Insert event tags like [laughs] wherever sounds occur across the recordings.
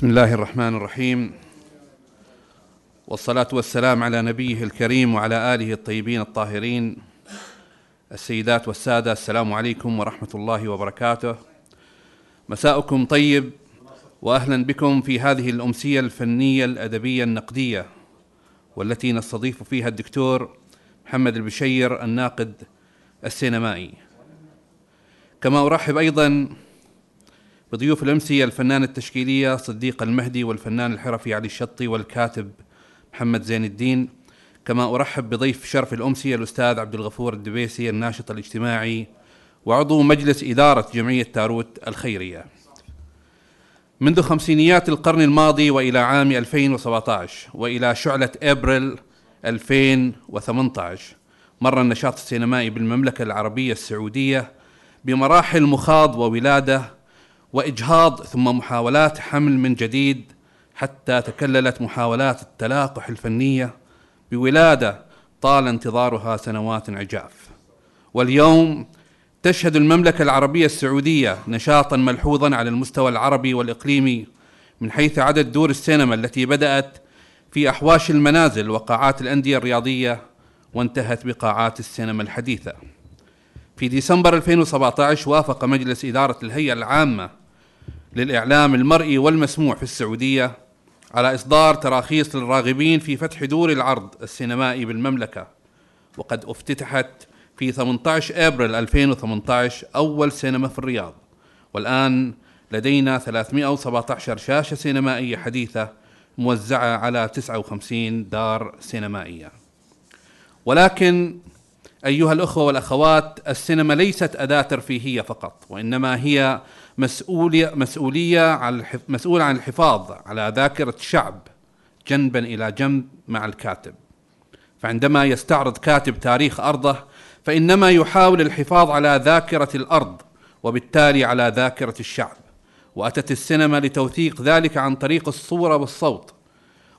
بسم الله الرحمن الرحيم. والصلاة والسلام على نبيه الكريم وعلى آله الطيبين الطاهرين. السيدات والسادة السلام عليكم ورحمة الله وبركاته. مساءكم طيب وأهلا بكم في هذه الأمسية الفنية الأدبية النقدية والتي نستضيف فيها الدكتور محمد البشير الناقد السينمائي. كما أرحب أيضا بضيوف الأمسية الفنانة التشكيلية صديق المهدي والفنان الحرفي علي الشطي والكاتب محمد زين الدين. كما أرحب بضيف شرف الأمسية الأستاذ عبد الغفور الدبيسي الناشط الاجتماعي وعضو مجلس إدارة جمعية تاروت الخيرية. منذ خمسينيات القرن الماضي وإلى عام 2017 وإلى شعلة أبريل 2018 مر النشاط السينمائي بالمملكة العربية السعودية بمراحل مخاض وولادة وإجهاض ثم محاولات حمل من جديد حتى تكللت محاولات التلاقح الفنية بولادة طال انتظارها سنوات عجاف. واليوم تشهد المملكة العربية السعودية نشاطا ملحوظا على المستوى العربي والإقليمي من حيث عدد دور السينما التي بدأت في أحواش المنازل وقاعات الأندية الرياضية وانتهت بقاعات السينما الحديثة. في ديسمبر 2017 وافق مجلس إدارة الهيئة العامة للإعلام المرئي والمسموع في السعودية على إصدار تراخيص للراغبين في فتح دور العرض السينمائي بالمملكة. وقد افتتحت في 18 إبريل 2018 أول سينما في الرياض. والآن لدينا 317 شاشة سينمائية حديثة موزعة على 59 دار سينمائية. ولكن أيها الأخوة والأخوات السينما ليست أداة ترفيهية فقط وإنما هي مسؤولية مسؤولية عن مسؤول عن الحفاظ على ذاكرة الشعب جنبا إلى جنب مع الكاتب. فعندما يستعرض كاتب تاريخ أرضه فإنما يحاول الحفاظ على ذاكرة الأرض وبالتالي على ذاكرة الشعب. وأتت السينما لتوثيق ذلك عن طريق الصورة والصوت.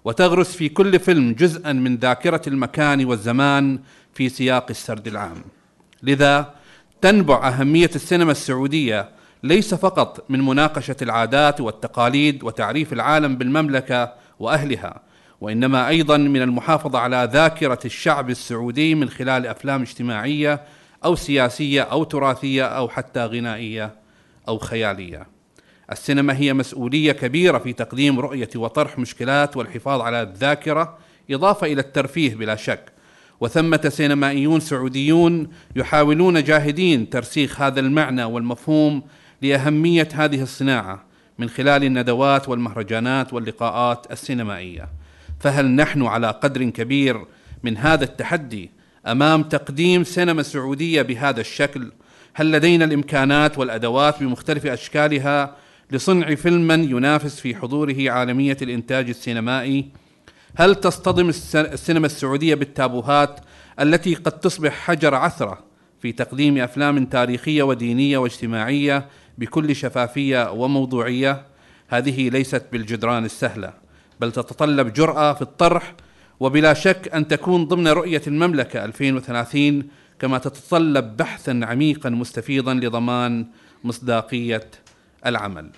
وتغرس في كل فيلم جزءا من ذاكرة المكان والزمان في سياق السرد العام. لذا تنبع أهمية السينما السعودية ليس فقط من مناقشة العادات والتقاليد وتعريف العالم بالمملكة وأهلها وإنما أيضا من المحافظة على ذاكرة الشعب السعودي من خلال أفلام اجتماعية أو سياسية أو تراثية أو حتى غنائية أو خيالية. السينما هي مسؤولية كبيرة في تقديم رؤية وطرح مشكلات والحفاظ على الذاكرة إضافة إلى الترفيه بلا شك. وثمة سينمائيون سعوديون يحاولون جاهدين ترسيخ هذا المعنى والمفهوم لأهمية هذه الصناعة من خلال الندوات والمهرجانات واللقاءات السينمائية. فهل نحن على قدر كبير من هذا التحدي أمام تقديم سينما سعودية بهذا الشكل؟ هل لدينا الإمكانات والأدوات بمختلف أشكالها لصنع فيلما ينافس في حضوره عالمية الإنتاج السينمائي؟ هل تصطدم السينما السعودية بالتابوهات التي قد تصبح حجر عثرة في تقديم أفلام تاريخية ودينية واجتماعية بكل شفافية وموضوعية. هذه ليست بالجدران السهلة بل تتطلب جرأة في الطرح وبلا شك أن تكون ضمن رؤية المملكة 2030 كما تتطلب بحثا عميقا مستفيضا لضمان مصداقية العمل.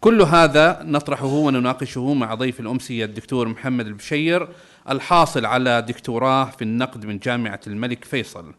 كل هذا نطرحه ونناقشه مع ضيف الأمسية الدكتور محمد البشير الحاصل على دكتوراه في النقد من جامعة الملك فيصل.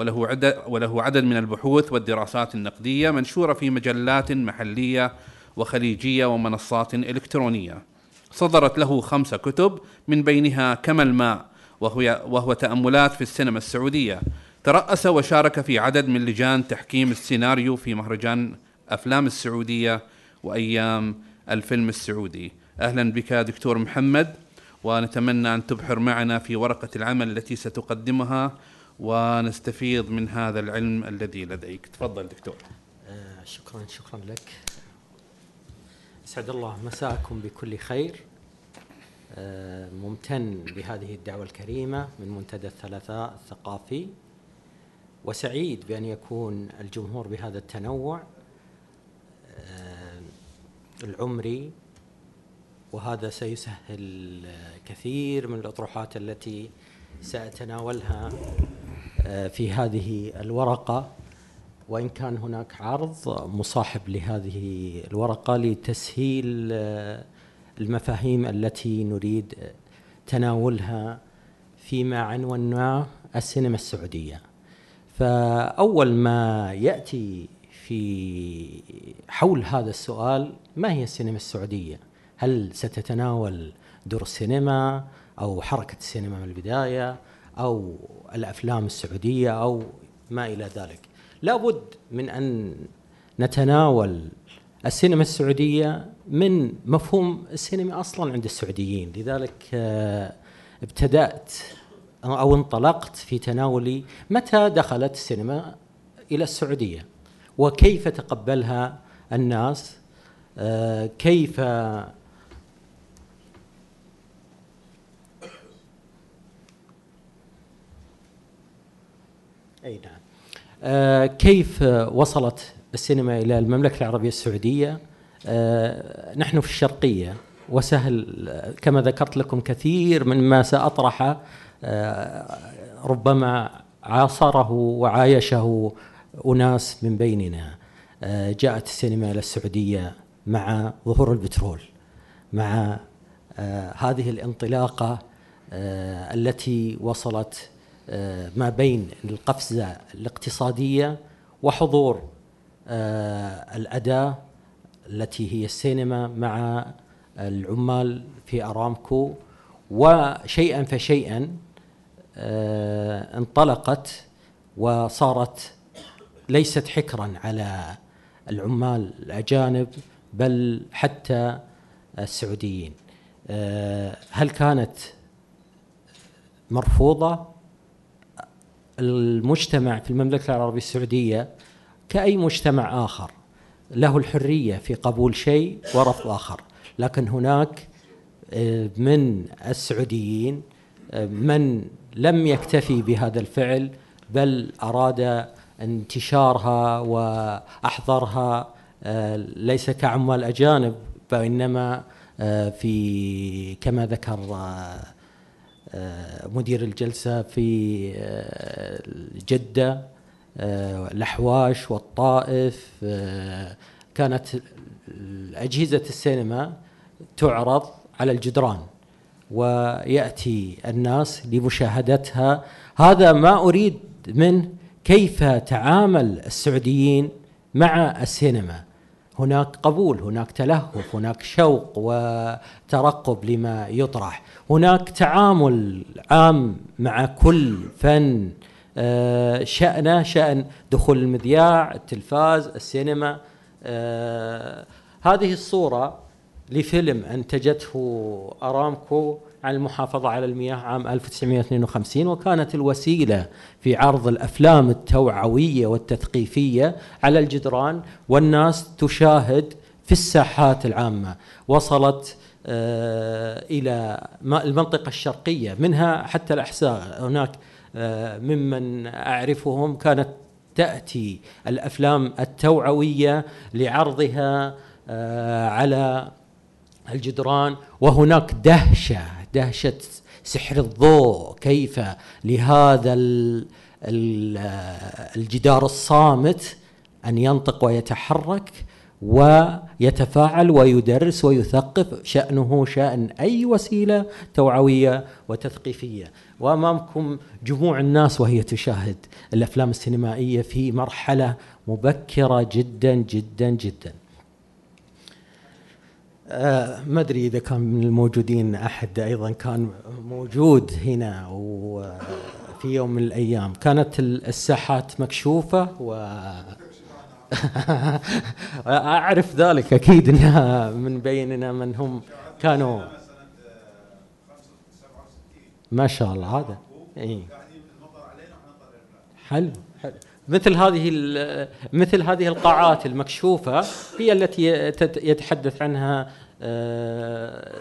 وله عدد, وله عدد من البحوث والدراسات النقدية منشورة في مجلات محلية وخليجية ومنصات إلكترونية. صدرت له خمسة كتب من بينها كما الماء وهو, وهو تأملات في السينما السعودية. ترأس وشارك في عدد من لجان تحكيم السيناريو في مهرجان أفلام السعودية وأيام الفيلم السعودي. أهلا بك دكتور محمد ونتمنى أن تبحر معنا في ورقة العمل التي ستقدمها ونستفيض من هذا العلم الذي لديك. تفضل دكتور. آه شكرا شكرا لك. أسعد الله مساءكم بكل خير. آه ممتن بهذه الدعوة الكريمة من منتدى الثلاثاء الثقافي وسعيد بأن يكون الجمهور بهذا التنوع آه العمري وهذا سيسهل كثير من الأطروحات التي سأتناولها. في هذه الورقة وإن كان هناك عرض مصاحب لهذه الورقة لتسهيل آه، المفاهيم التي نريد تناولها فيما عنوناه السينما السعودية. فأول ما يأتي في حول هذا السؤال ما هي السينما السعودية؟ هل ستتناول دور السينما أو حركة السينما من البداية؟ أو الأفلام السعودية أو ما إلى ذلك. لابد من أن نتناول السينما السعودية من مفهوم السينما أصلا عند السعوديين. لذلك آه، ابتدأت أو انطلقت في تناول متى دخلت السينما إلى السعودية وكيف تقبلها الناس آه، كيف أي نعم. آه كيف وصلت السينما إلى المملكة العربية السعودية؟ آه نحن في الشرقية وسهل كما ذكرت لكم كثير من ما ساطرحه آه ربما عاصره وعايشه أناس من بيننا. آه جاءت السينما إلى السعودية مع ظهور البترول مع آه هذه الانطلاقة آه التي وصلت ما بين القفزة الاقتصادية وحضور آه، الأداة التي هي السينما مع العمال في أرامكو وشيئا فشيئا آه، انطلقت وصارت ليست حكرا على العمال الأجانب بل حتى السعوديين. هل كانت مرفوضة؟ المجتمع في المملكة العربية السعودية كأي مجتمع آخر له الحرية في قبول شيء ورفض آخر. لكن هناك آه، من السعوديين آه، من لم يكتفي بهذا الفعل بل أراد انتشارها وأحضرها آه، ليس كعمال أجانب وإنما في كما ذكر مدير الجلسة في آه، جدة آه، الأحواش والطائف كانت أجهزة السينما تعرض على الجدران ويأتي الناس لمشاهدتها. هذا ما أريد منه كيف تعامل السعوديين مع السينما. هناك قبول هناك تلهف هناك شوق وترقب لما يطرح. هناك تعامل عام مع كل فن آه، شأنه شأن دخول المذياع التلفاز السينما آه، هذه الصورة لفيلم أنتجته أرامكو عن المحافظة على المياه عام 1952 وكانت الوسيلة في عرض الأفلام التوعوية والتثقيفية على الجدران والناس تشاهد في الساحات العامة. وصلت آه، إلى المنطقة الشرقية. منها حتى الأحساء. هناك آه، ممن أعرفهم كانت تأتي الأفلام التوعوية لعرضها آه، على الجدران. وهناك دهشة دهشة سحر الضوء. كيف لهذا الجدار الصامت أن ينطق ويتحرك ويتفاعل ويدرس ويثقف شأنه شأن أي وسيلة توعوية وتثقيفية. وأمامكم جموع الناس وهي تشاهد الأفلام السينمائية في مرحلة مبكرة جدا جدا جدا. آه ما أدري إذا كان من الموجودين أحد أيضا كان موجود هنا وفي يوم من الأيام. كانت الساحات مكشوفة و [laughs] أعرف ذلك أكيد إنها من بيننا من هم كانوا. ما شاء الله هذا. اي حلو. مثل هذه مثل هذه القاعات المكشوفة هي التي يتحدث عنها آه،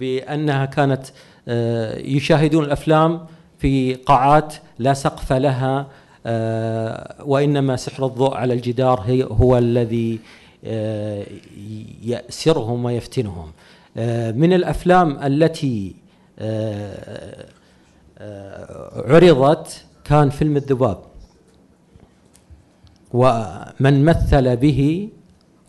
بأنها كانت آه، يشاهدون الأفلام في قاعات لا سقف لها آه، وإنما سحر الضوء على الجدار هو الذي يأسرهم ويفتنهم. من الأفلام التي عرضت كان فيلم الذباب. ومن مثل به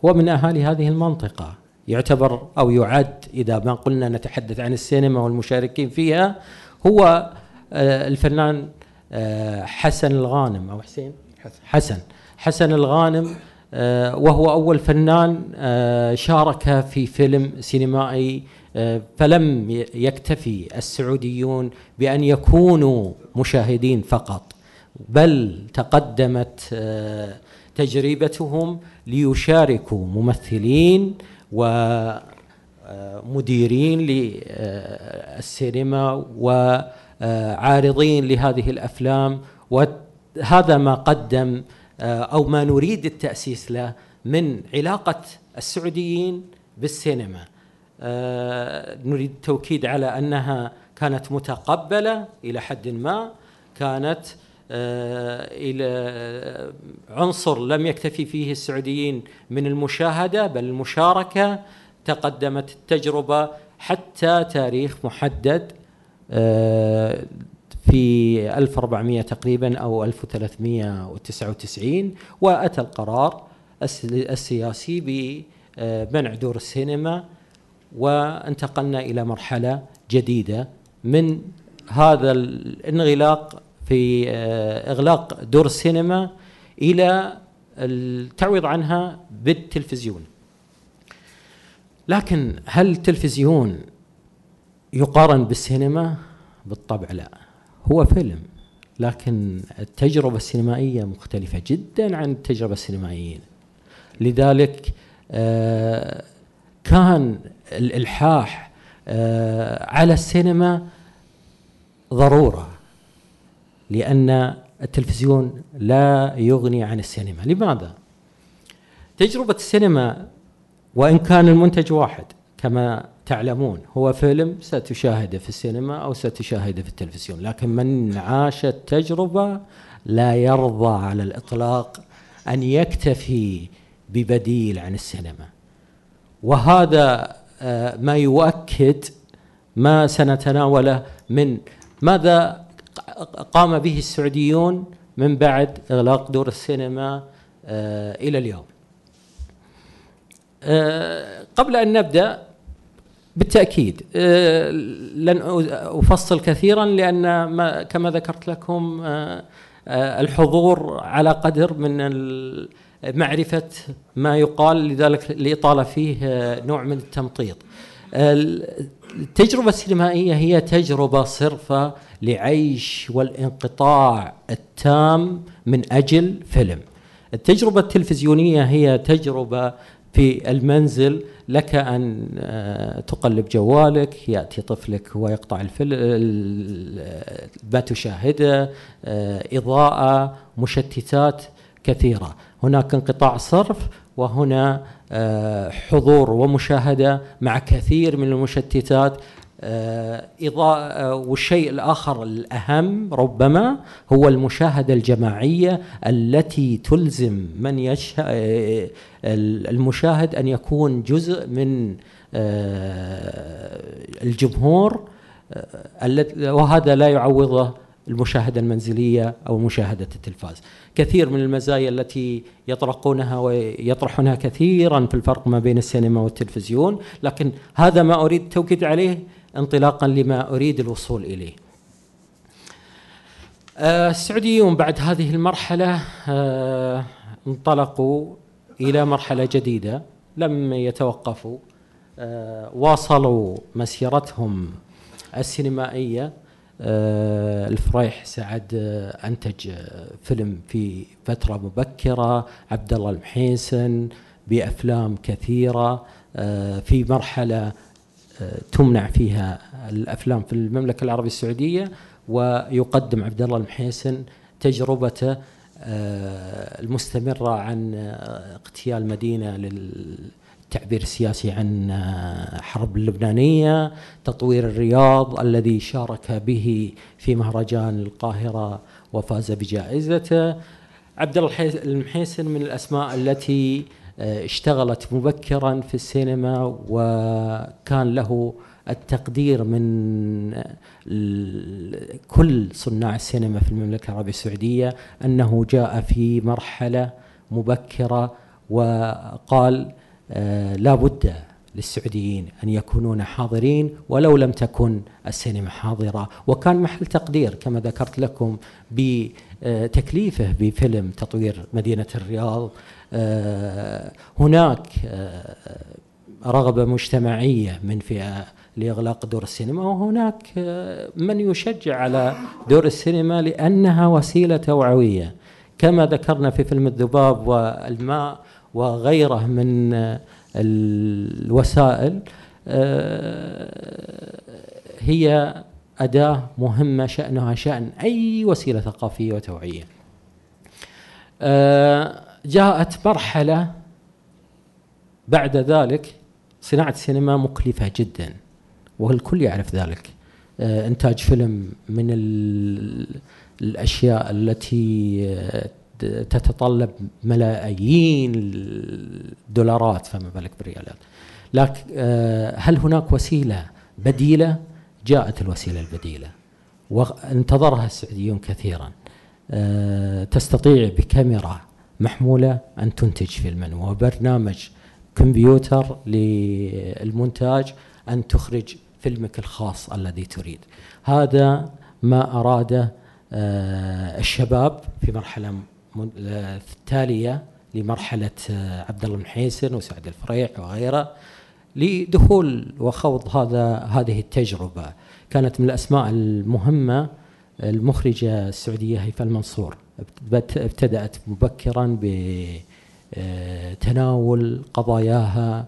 هو من اهالي هذه المنطقة. يعتبر أو يعد إذا ما قلنا نتحدث عن السينما والمشاركين فيها هو آه، الفنان آه، حسن الغانم أو حسين؟ حسن. حسن. الغانم آه، وهو أول فنان شارك في فيلم سينمائي فلم يكتفي السعوديون بأن يكونوا مشاهدين فقط. بل تقدمت تجربتهم ليشاركوا ممثلين ومديرين للسينما وعارضين لهذه الأفلام. وهذا ما قدم أو ما نريد التأسيس له من علاقة السعوديين بالسينما. نريد التوكيد على أنها كانت متقبلة إلى حد ما كانت آه، إلى عنصر لم يكتفي فيه السعوديين من المشاهدة بل المشاركة تقدمت التجربة حتى تاريخ محدد آه، في 1400 تقريبا أو 1399 وأتى القرار السياسي بمنع دور السينما وانتقلنا إلى مرحلة جديدة من هذا الانغلاق في آه، إغلاق دور السينما إلى التعويض عنها بالتلفزيون. لكن هل التلفزيون يقارن بالسينما؟ بالطبع لا. هو فيلم لكن التجربة السينمائية مختلفة جدا عن التجربة السينمائية. لذلك آه، كان الإلحاح آه، على السينما ضرورة. لأن التلفزيون لا يغني عن السينما لماذا؟ تجربة السينما وإن كان المنتج واحد كما تعلمون هو فيلم ستشاهده في السينما أو ستشاهده في التلفزيون لكن من عاش التجربة لا يرضى على الإطلاق أن يكتفي ببديل عن السينما وهذا آه، ما يؤكد ما سنتناوله من ماذا قام به السعوديون من بعد إغلاق دور السينما آه، إلى اليوم. آه، قبل أن نبدأ بالتأكيد آه، لن أفصل كثيرا لأن ما كما ذكرت لكم الحضور على قدر من معرفة ما يقال لذلك الإطالة فيه نوع من التمطيط. التجربة السينمائية هي تجربة صرفة لعيش والانقطاع التام من أجل فيلم. التجربة التلفزيونية هي تجربة في المنزل لك أن آه، تقلب جوالك يأتي طفلك ويقطع الفيلم ما تشاهده آه، إضاءة مشتتات كثيرة هناك انقطاع صرف وهنا آه، حضور ومشاهدة مع كثير من المشتتات. آه، إضاءة والشيء الآخر الأهم ربما هو المشاهدة الجماعية التي تلزم من آه، المشاهد أن يكون جزء من الجمهور وهذا لا يعوضه المشاهدة المنزلية أو مشاهدة التلفاز. كثير من المزايا التي يطرقونها ويطرحونها كثيرا في الفرق ما بين السينما والتلفزيون لكن هذا ما أريد التوكيد عليه انطلاقا لما أريد الوصول إليه. آه، السعوديون بعد هذه المرحلة آه، انطلقوا إلى مرحلة جديدة لم يتوقفوا آه، واصلوا مسيرتهم السينمائية. الفريح سعد آه، أنتج آه، فيلم في فترة مبكرة عبد الله المحيسن بأفلام كثيرة في مرحلة تمنع فيها الأفلام في المملكة العربية السعودية ويقدم عبد الله المحيسن تجربته المستمرة عن اغتيال مدينة التعبير السياسي عن حرب اللبنانية تطوير الرياض الذي شارك به في مهرجان القاهرة وفاز بجائزته. عبد الله المحيسن من الأسماء التي آه، اشتغلت مبكرا في السينما وكان له التقدير من كل صناع السينما في المملكة العربية السعودية أنه جاء في مرحلة مبكرة وقال آه، لا بد للسعوديين أن يكونون حاضرين ولو لم تكن السينما حاضرة. وكان محل تقدير كما ذكرت لكم بتكليفه بفيلم تطوير مدينة الرياض. آه، هناك آه، رغبة مجتمعية من فئة لإغلاق دور السينما وهناك آه، من يشجع على دور السينما لأنها وسيلة توعوية. كما ذكرنا في فيلم الذباب والماء وغيره من الوسائل هي أداة مهمة شأنها شأن أي وسيلة ثقافية وتوعية. جاءت مرحلة بعد ذلك صناعة السينما مكلفة جدا والكل يعرف ذلك آه، إنتاج فيلم من الأشياء التي آه، تتطلب ملايين الدولارات فما بالك بالريالات. لكن آه، هل هناك وسيلة بديلة؟ جاءت الوسيلة البديلة وانتظرها السعوديون كثيرا. تستطيع بكاميرا محمولة أن تنتج فيلما وبرنامج كمبيوتر للمونتاج أن تخرج فيلمك الخاص الذي تريد. هذا ما أراده آه، الشباب في مرحلة التالية لمرحلة آه، عبد الله المحيسن وسعد الفريح وغيره لدخول وخوض هذا هذه التجربة. كانت من الأسماء المهمة المخرجة السعودية هيفاء المنصور. ابتدأت مبكرا بتناول قضاياها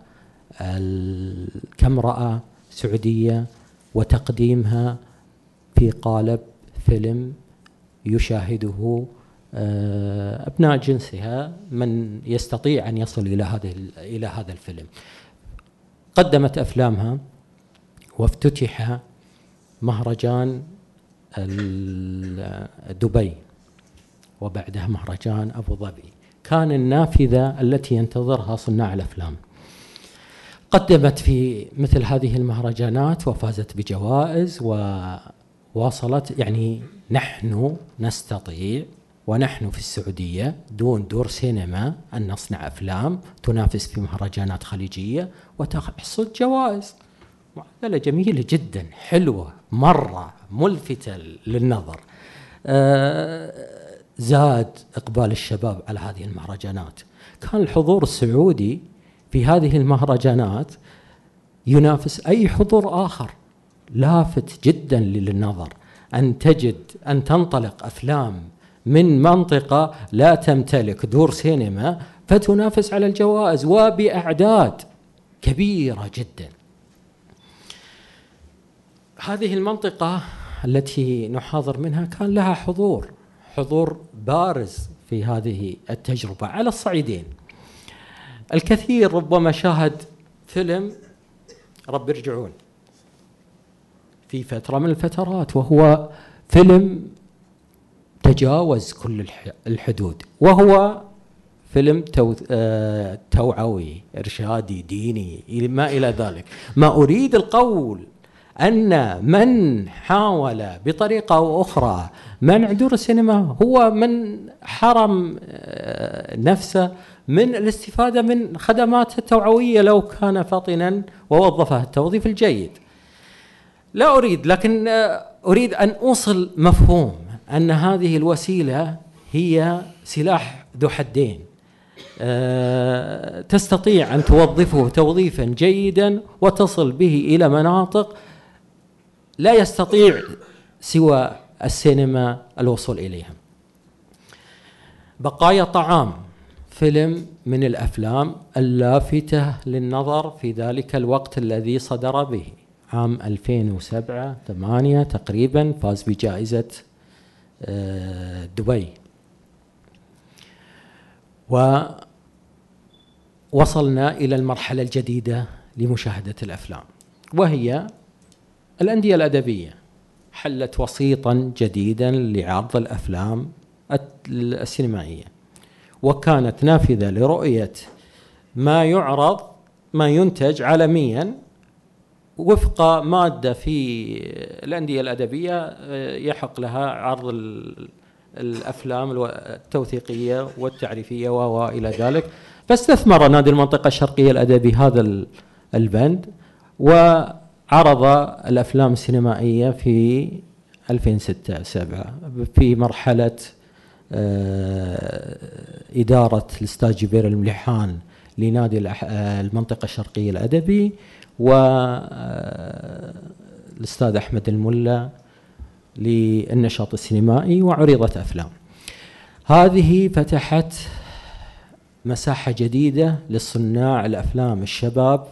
كامرأة سعودية وتقديمها في قالب فيلم يشاهده آه، أبناء جنسها من يستطيع أن يصل إلى هذا إلى هذا الفيلم. قدمت أفلامها وافتتح مهرجان دبي وبعدها مهرجان أبو ظبي. كان النافذة التي ينتظرها صناع الأفلام. قدمت في مثل هذه المهرجانات وفازت بجوائز وواصلت يعني نحن نستطيع ونحن في السعودية دون دور سينما أن نصنع أفلام تنافس في مهرجانات خليجية وتحصد جوائز. معادلة جميلة جدا حلوة مرة ملفتة للنظر. أه زاد إقبال الشباب على هذه المهرجانات. كان الحضور السعودي في هذه المهرجانات ينافس أي حضور آخر. لافت جدا للنظر. أن تجد أن تنطلق أفلام من منطقة لا تمتلك دور سينما فتنافس على الجوائز وبأعداد كبيرة جدا هذه المنطقة التي نحاضر منها كان لها حضور حضور بارز في هذه التجربة على الصعيدين. الكثير ربما شاهد فيلم رب ارجعون في فترة من الفترات وهو فيلم تجاوز كل الحدود وهو فيلم آه، توعوي إرشادي ديني ما إلى ذلك ما أريد القول أن من حاول بطريقة أو أخرى منع دور السينما هو من حرم آه، نفسه من الاستفادة من خدمات التوعويه لو كان فطنا ووظفها التوظيف الجيد. لا أريد لكن آه، أريد أن أوصل مفهوم أن هذه الوسيلة هي سلاح ذو حدين. آه، تستطيع أن توظفه توظيفا جيدا وتصل به إلى مناطق لا يستطيع سوى السينما الوصول إليها. بقايا طعام فيلم من الأفلام اللافتة للنظر في ذلك الوقت الذي صدر به عام 2007 8 تقريبا فاز بجائزة دبي. ووصلنا إلى المرحلة الجديدة لمشاهدة الأفلام وهي الأندية الأدبية. حلت وسيطا جديدا لعرض الأفلام السينمائية وكانت نافذة لرؤية ما يعرض ما ينتج عالميا وفق مادة في الأندية الأدبية آه، يحق لها عرض الأفلام التوثيقية والتعريفية وإلى ذلك. فاستثمر نادي المنطقة الشرقية الأدبي هذا البند وعرض الأفلام السينمائية في 2006 7 في مرحلة آه، إدارة الأستاذ جبير المليحان لنادي آه، المنطقة الشرقية الأدبي. والأستاذ أحمد الملا للنشاط السينمائي وعرضت أفلام. هذه فتحت مساحة جديدة للصناع الأفلام الشباب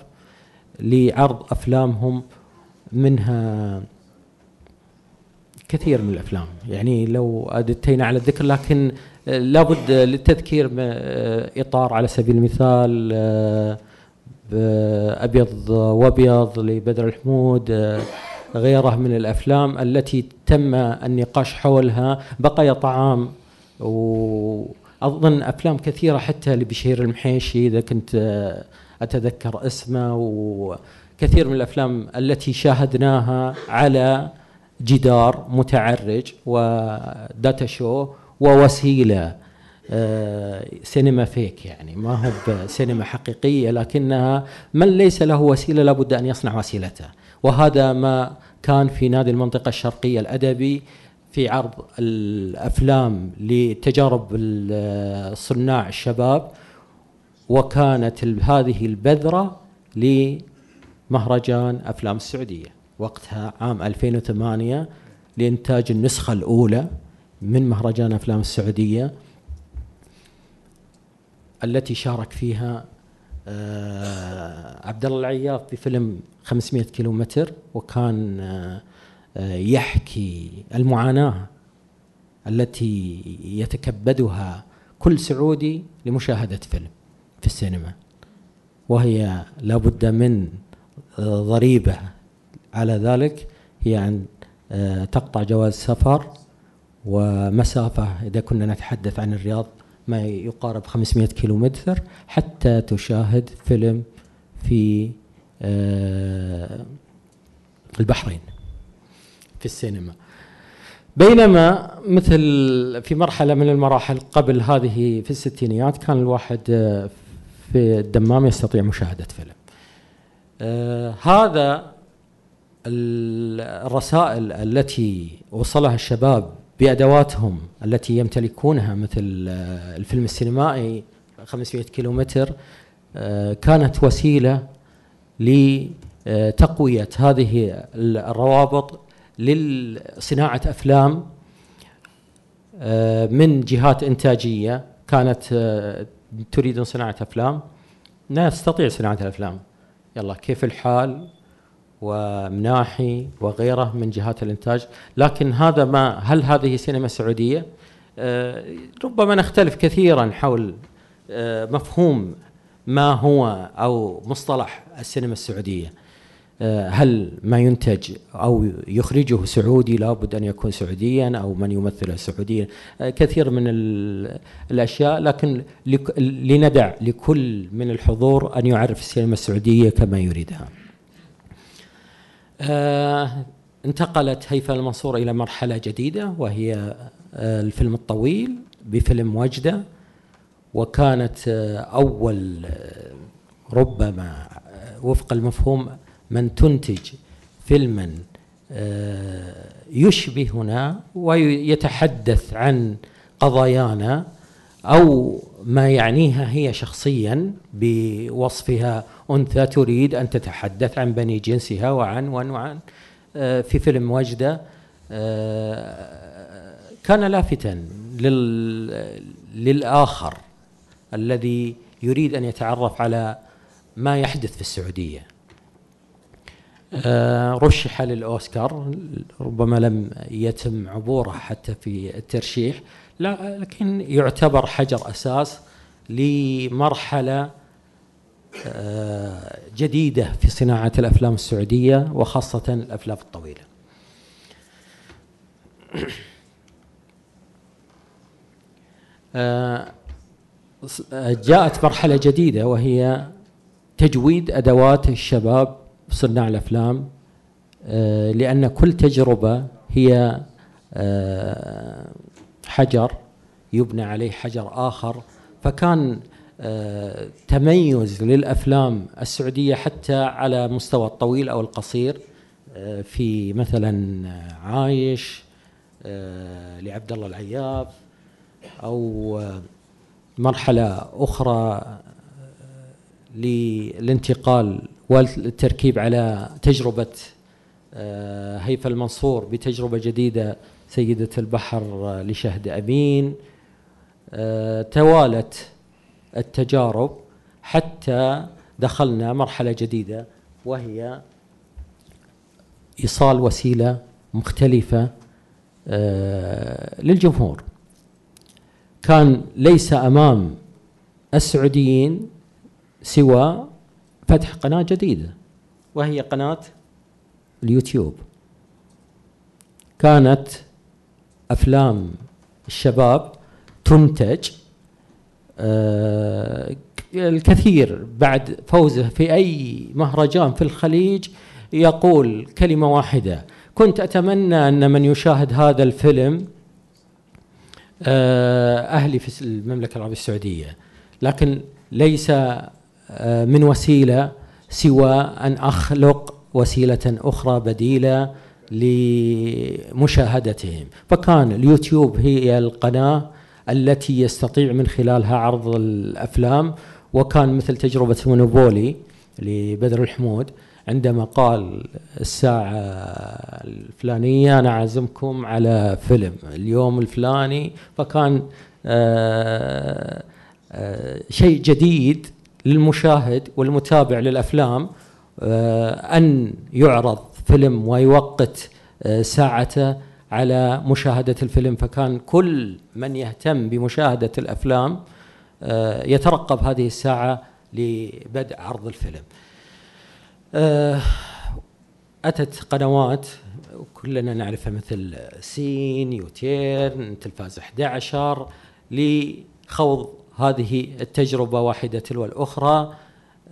لعرض أفلامهم منها كثير من الأفلام. يعني لو أدتينا على الذكر لكن لابد للتذكير إطار على سبيل المثال أبيض وأبيض لبدر الحمود غيره من الأفلام التي تم النقاش حولها. بقايا طعام وأظن أفلام كثيرة حتى لبشير المحيشي إذا كنت آه، أتذكر اسمه. وكثير من الأفلام التي شاهدناها على جدار متعرج وداتا شو ووسيله آه، سينما فيك يعني. ما هو بسينما حقيقية لكنها من ليس له وسيلة لابد أن يصنع وسيلته. وهذا ما كان في نادي المنطقة الشرقية الأدبي في عرض الأفلام لتجارب الصناع الشباب وكانت هذه البذرة لمهرجان أفلام السعودية. وقتها عام 2008 لإنتاج النسخة الأولى من مهرجان أفلام السعودية. التي شارك فيها آه، عبد الله العياض بفيلم 500 كيلومتر وكان آه، يحكي المعاناة التي يتكبدها كل سعودي لمشاهدة فيلم في السينما. وهي لابد من ضريبة على ذلك هي أن تقطع جواز سفر ومسافة إذا كنا نتحدث عن الرياض. ما يقارب 500 كيلومتر حتى تشاهد فيلم في آه، البحرين في السينما. بينما مثل في مرحلة من المراحل قبل هذه في الستينيات كان الواحد آه، في الدمام يستطيع مشاهدة فيلم. آه هذا الرسائل التي وصلها الشباب بأدواتهم التي يمتلكونها مثل آه الفيلم السينمائي 500 كيلومتر آه كانت وسيلة لتقوية هذه الروابط لصناعة أفلام آه، من جهات إنتاجية كانت تريد صناعة أفلام. نستطيع صناعة الأفلام. يلا كيف الحال؟ ومناحي وغيره من جهات الإنتاج. لكن هذا ما هل هذه سينما سعودية؟ آه، ربما نختلف كثيرا حول مفهوم ما هو أو مصطلح السينما السعودية. آه، هل ما ينتج أو يخرجه سعودي لابد أن يكون سعوديا أو من يمثله سعوديا؟ آه، كثير من الأشياء. لكن لندع لكل من الحضور أن يعرف السينما السعودية كما يريدها. آه، انتقلت هيفا المنصور إلى مرحلة جديدة وهي الفيلم الطويل بفيلم وجدة وكانت أول ربما وفق المفهوم من تنتج فيلما آه، يشبهنا ويتحدث عن قضايانا أو ما يعنيها هي شخصيا بوصفها أنثى تريد أن تتحدث عن بني جنسها وعن وعن وعن آه، في فيلم وجدة آه، كان لافتا للآخر الذي يريد أن يتعرف على ما يحدث في السعودية. آه، رشح للأوسكار ربما لم يتم عبوره حتى في الترشيح لا لكن يعتبر حجر أساس لمرحلة آه، جديدة في صناعة الأفلام السعودية وخاصة الأفلام الطويلة. آه، جاءت مرحلة جديدة وهي تجويد أدوات الشباب صناع الأفلام آه، لأن كل تجربة هي حجر يبنى عليه حجر آخر. فكان آه، تميز للأفلام السعودية حتى على مستوى الطويل أو القصير. آه، في مثلا عايش آه، لعبد الله العياف أو مرحلة أخرى للانتقال والتركيب على تجربة هيفا المنصور بتجربة جديدة. سيدة البحر لشهد أمين. توالت التجارب حتى دخلنا مرحلة جديدة وهي إيصال وسيلة مختلفة آه، للجمهور. كان ليس أمام السعوديين سوى فتح قناة جديدة وهي قناة اليوتيوب. كانت أفلام الشباب تنتج آه، الكثير بعد فوزه في أي مهرجان في الخليج يقول كلمة واحدة. كنت أتمنى أن من يشاهد هذا الفيلم آه، أهلي في المملكة العربية السعودية. لكن ليس آه، من وسيلة سوى أن أخلق وسيلة أخرى بديلة لمشاهدتهم. فكان اليوتيوب هي القناة التي يستطيع من خلالها عرض الأفلام وكان مثل تجربة مونوبولي لبدر الحمود عندما قال الساعة الفلانية أنا أعزمكم على فيلم اليوم الفلاني. فكان آه، آه، شيء جديد للمشاهد والمتابع للأفلام آه، أن يعرض فيلم ويوقت ساعته على مشاهدة الفيلم. فكان كل من يهتم بمشاهدة الأفلام آه، يترقب هذه الساعة لبدء عرض الفيلم. آه، أتت قنوات كلنا نعرفها مثل سين يوتيرن تلفاز 11 لخوض هذه التجربة واحدة تلو الأخرى.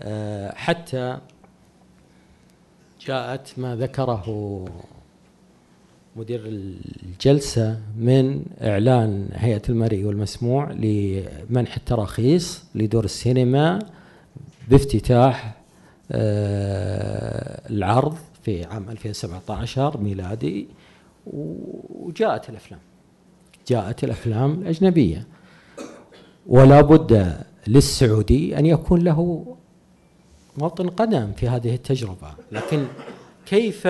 آه، حتى جاءت ما ذكره مدير الجلسة من إعلان هيئة المرئي والمسموع لمنح التراخيص لدور السينما بافتتاح آه، العرض في عام 2017 ميلادي وجاءت الأفلام. جاءت الأفلام الأجنبية. ولا بد للسعودي أن يكون له موطن قدم في هذه التجربة. لكن كيف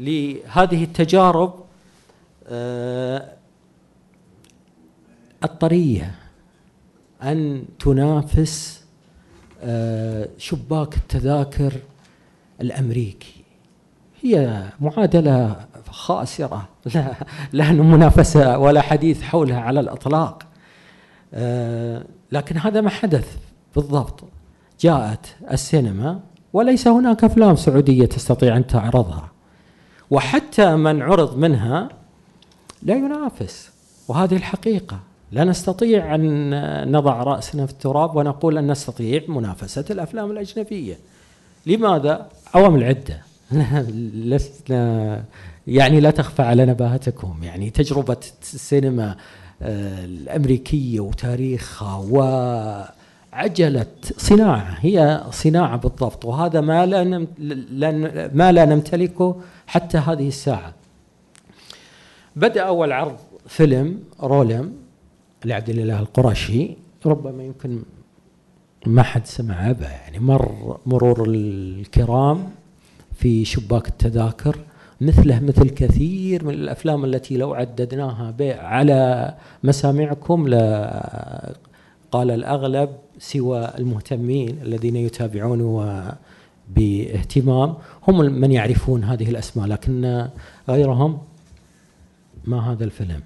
لهذه التجارب آه، الطرية أن تنافس آه، شباك التذاكر الأمريكي؟ هي معادلة خاسرة. لا منافسة ولا حديث حولها على الإطلاق. آه، لكن هذا ما حدث بالضبط. جاءت السينما وليس هناك أفلام سعودية تستطيع أن تعرضها. وحتى من عرض منها لا ينافس. وهذه الحقيقة. لا نستطيع أن نضع رأسنا في التراب ونقول أن نستطيع منافسة الأفلام الأجنبية. لماذا؟ عوامل عدة [laughs] لسنا يعني لا تخفى على نباهتكم يعني تجربة السينما آه، الأمريكية وتاريخها وعجلة صناعة هي صناعة بالضبط وهذا ما لا ما لا نمتلكه حتى هذه الساعة. بدأ أول عرض فيلم رولم لعبد الله القرشي ربما يمكن ما حد سمع به يعني مر مرور الكرام في شباك التذاكر مثله مثل كثير من الأفلام التي لو عددناها على مسامعكم لا قال الأغلب سوى المهتمين الذين يتابعون باهتمام هم من يعرفون هذه الأسماء لكن غيرهم ما هذا الفيلم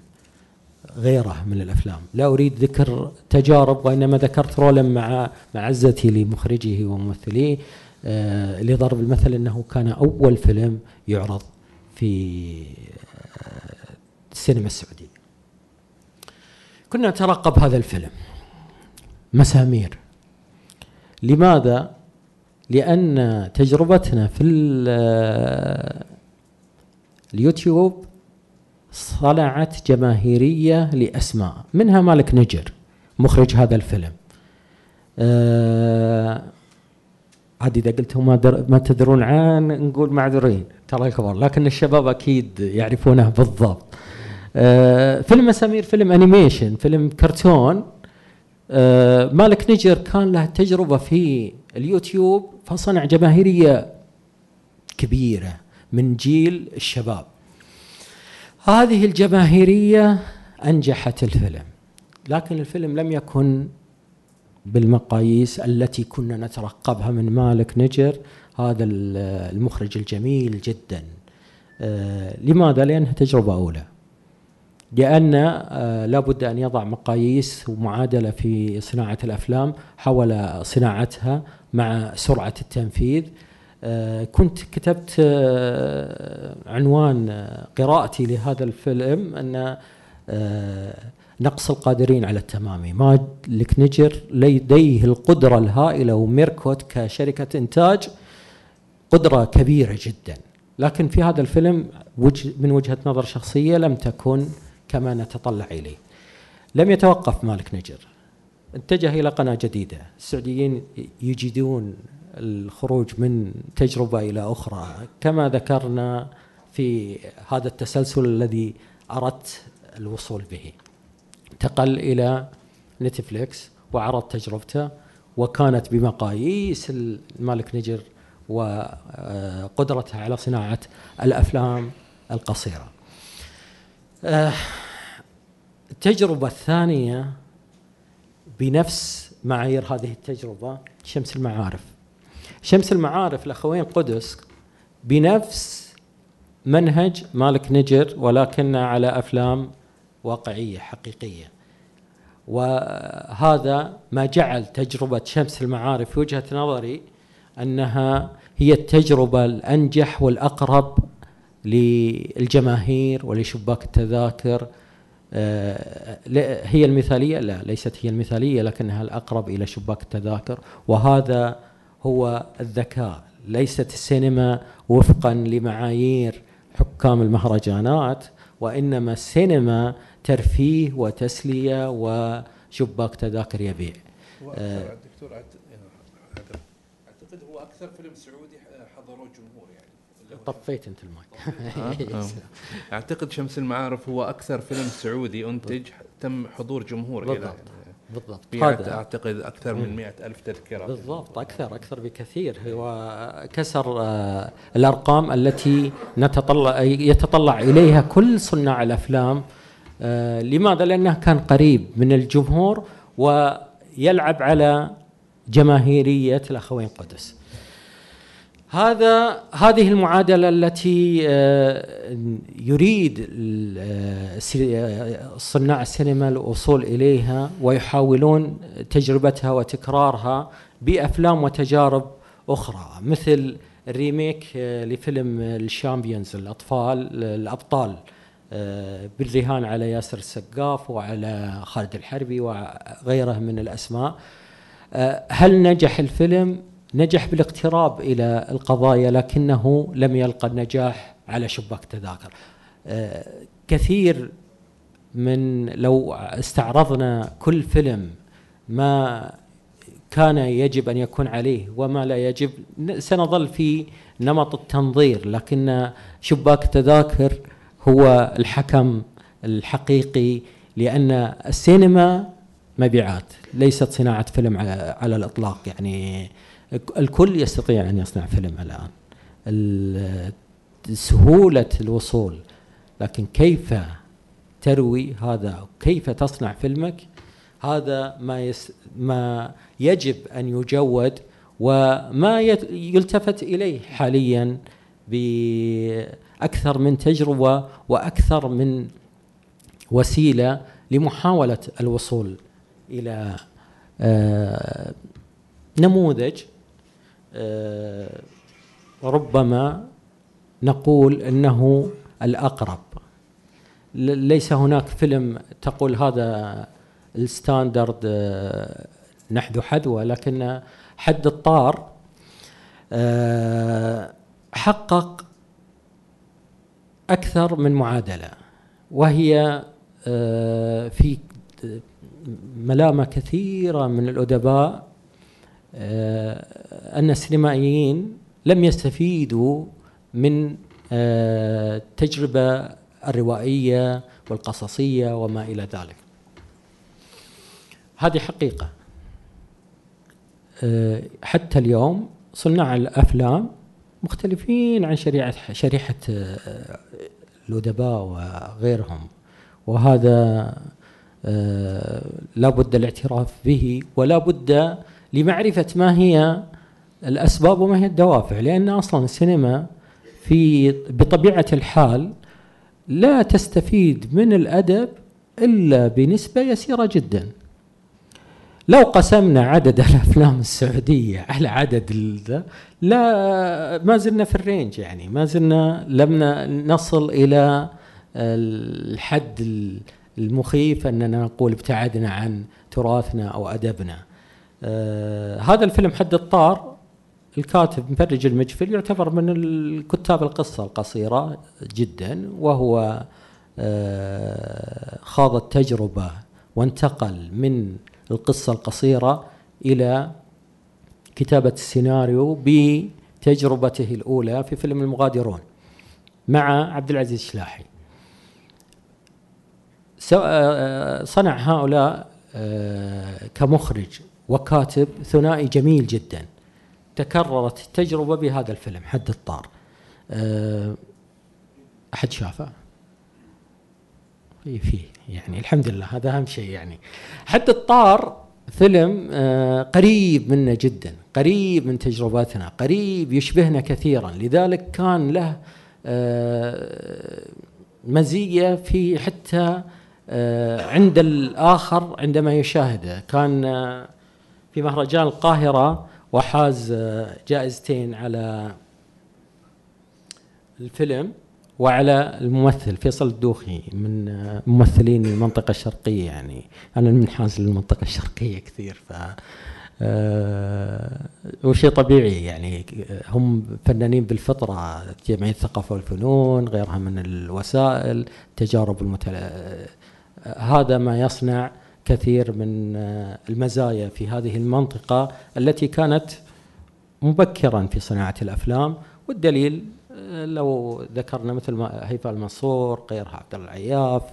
غيره من الأفلام. لا أريد ذكر تجارب وإنما ذكرت رولا مع معزتي لمخرجه وممثليه آه لضرب المثل إنه كان أول فيلم يعرض في آه السينما السعودية. كنا نترقب هذا الفيلم. مسامير. لماذا؟ لأن تجربتنا في اليوتيوب صنعت جماهيرية لأسماء. منها مالك نجر مخرج هذا الفيلم. آه عاد إذا قلتوا ما در ما تدرون عن نقول معذورين ترى الكبار لكن الشباب أكيد يعرفونه بالضبط. آه فيلم مسامير فيلم animation فيلم كرتون. آه مالك نجر كان له تجربة في اليوتيوب فصنع جماهيرية كبيرة من جيل الشباب. هذه الجماهيرية أنجحت الفيلم لكن الفيلم لم يكن بالمقاييس التي كنا نترقبها من مالك نجر هذا المخرج الجميل جدا آه، لماذا؟ لأنها تجربة أولى لأن آه، لابد أن يضع مقاييس ومعادلة في صناعة الأفلام حول صناعتها مع سرعة التنفيذ. آه، كنت كتبت عنوان قراءتي لهذا الفيلم أن نقص القادرين على التمام. مالك نجر لديه القدرة الهائلة وميركوت كشركة إنتاج قدرة كبيرة جدا. لكن في هذا الفيلم من وجهة نظر شخصية لم تكن كما نتطلع إليه. لم يتوقف مالك نجر. اتجه إلى قناة جديدة. السعوديين يجدون الخروج من تجربة إلى أخرى. كما ذكرنا في هذا التسلسل الذي أردت الوصول به. انتقل إلى نتفليكس وعرض تجربته وكانت بمقاييس المالك نجر وقدرته على صناعة الأفلام القصيرة. آه، التجربة الثانية بنفس معايير هذه التجربة شمس المعارف. شمس المعارف الاخوين قدس بنفس منهج مالك نجر ولكن على أفلام واقعية حقيقية وهذا ما جعل تجربة شمس المعارف في وجهة نظري أنها هي التجربة الأنجح والأقرب للجماهير ولشباك التذاكر. آه، هي المثالية؟ لا ليست هي المثالية لكنها الأقرب إلى شباك التذاكر. وهذا هو الذكاء. ليست السينما وفقا لمعايير حكام المهرجانات وإنما السينما ترفيه وتسلية وشباك تذاكر يبيع. آه دكتور أعتقد هو أكثر فيلم سعودي طفيت انت المايك. [laughs] أعتقد شمس المعارف هو أكثر فيلم سعودي أنتج تم حضور جمهور بالضبط. بالضبط. هذا. أعتقد أكثر من مئة ألف تذكرة. بالضبط. أكثر أكثر بكثير. هو كسر آه، الأرقام التي نتطلع يتطلع إليها كل صناع الأفلام آه، لماذا؟ لأنه كان قريب من الجمهور ويلعب على جماهيرية الأخوين قدس. هذا هذه المعادلة التي آه، يريد آه، صناع السينما الوصول إليها ويحاولون تجربتها وتكرارها بأفلام وتجارب أخرى مثل ال remake لفيلم ال Champions الأطفال الأبطال آه، بالرهان على ياسر السقاف وعلى خالد الحربي وغيره من الأسماء. آه، هل نجح الفيلم؟ نجح بالاقتراب إلى القضايا لكنه لم يلقى النجاح على شباك تذاكر آه، كثير من لو استعرضنا كل فيلم ما كان يجب أن يكون عليه وما لا يجب سنظل في نمط التنظير لكن شباك تذاكر هو الحكم الحقيقي لأن السينما مبيعات ليست صناعة فيلم على الإطلاق يعني الكل يستطيع أن يصنع فيلم الآن. سهولة الوصول لكن كيف تروي هذا؟ كيف تصنع فيلمك؟ هذا ما يس ما يجب أن يجود وما يلتفت إليه حاليا أكثر من تجربة وأكثر من وسيلة لمحاولة الوصول إلى آه، نموذج ربما نقول إنه الأقرب. ليس هناك فيلم تقول هذا الستاندرد آه، نحذو حذوة لكن حد الطار حقق أكثر من معادلة وهي آه، في ملامة كثيرة من الأدباء أن السينمائيين لم يستفيدوا من التجربة الروائية والقصصية وما إلى ذلك. هذه حقيقة. حتى اليوم صناع الأفلام مختلفين عن شريعة شريحة الأدباء وغيرهم. وهذا آه، لا بد الاعتراف به ولا بد لمعرفة ما هي الأسباب وما هي الدوافع لأن أصلا السينما في بطبيعة الحال لا تستفيد من الأدب إلا بنسبة يسيرة جدا لو قسمنا عدد [laughs] الأفلام السعودية على عدد لا ما زلنا في الرينج يعني ما زلنا لم نصل إلى الحد المخيف أننا نقول ابتعدنا عن تراثنا أو أدبنا. آه هذا الفيلم حد الطار الكاتب مفرج المجفل يعتبر من الكتاب القصة القصيرة جدا وهو آه خاض التجربة وانتقل من القصة القصيرة إلى كتابة السيناريو بتجربته الأولى في فيلم المغادرون مع عبد العزيز الشلاحي آه، صنع هؤلاء آه، كمخرج وكاتب ثنائي جميل جدا. تكررت التجربة بهذا الفيلم حد الطار. آه، أحد شافه؟ في فيه يعني الحمد لله هذا أهم شيء يعني. حتى الطار فيلم آه، قريب منا جدا قريب من تجرباتنا قريب يشبهنا كثيرا. لذلك كان له آه، مزية في حتى عند الآخر عندما يشاهده. كان في مهرجان القاهرة وحاز جائزتين على الفيلم وعلى الممثل فيصل الدوخي من ممثلين المنطقة الشرقية يعني. أنا منحاز للمنطقة الشرقية كثير ف أه وشيء طبيعي يعني. هم فنانين بالفطرة جمعية الثقافة والفنون غيرها من الوسائل تجارب المتل... هذا ما يصنع كثير من المزايا في هذه المنطقة التي كانت مبكرا في صناعة الأفلام والدليل لو ذكرنا مثل هيفاء المنصور غيرها عبد العياف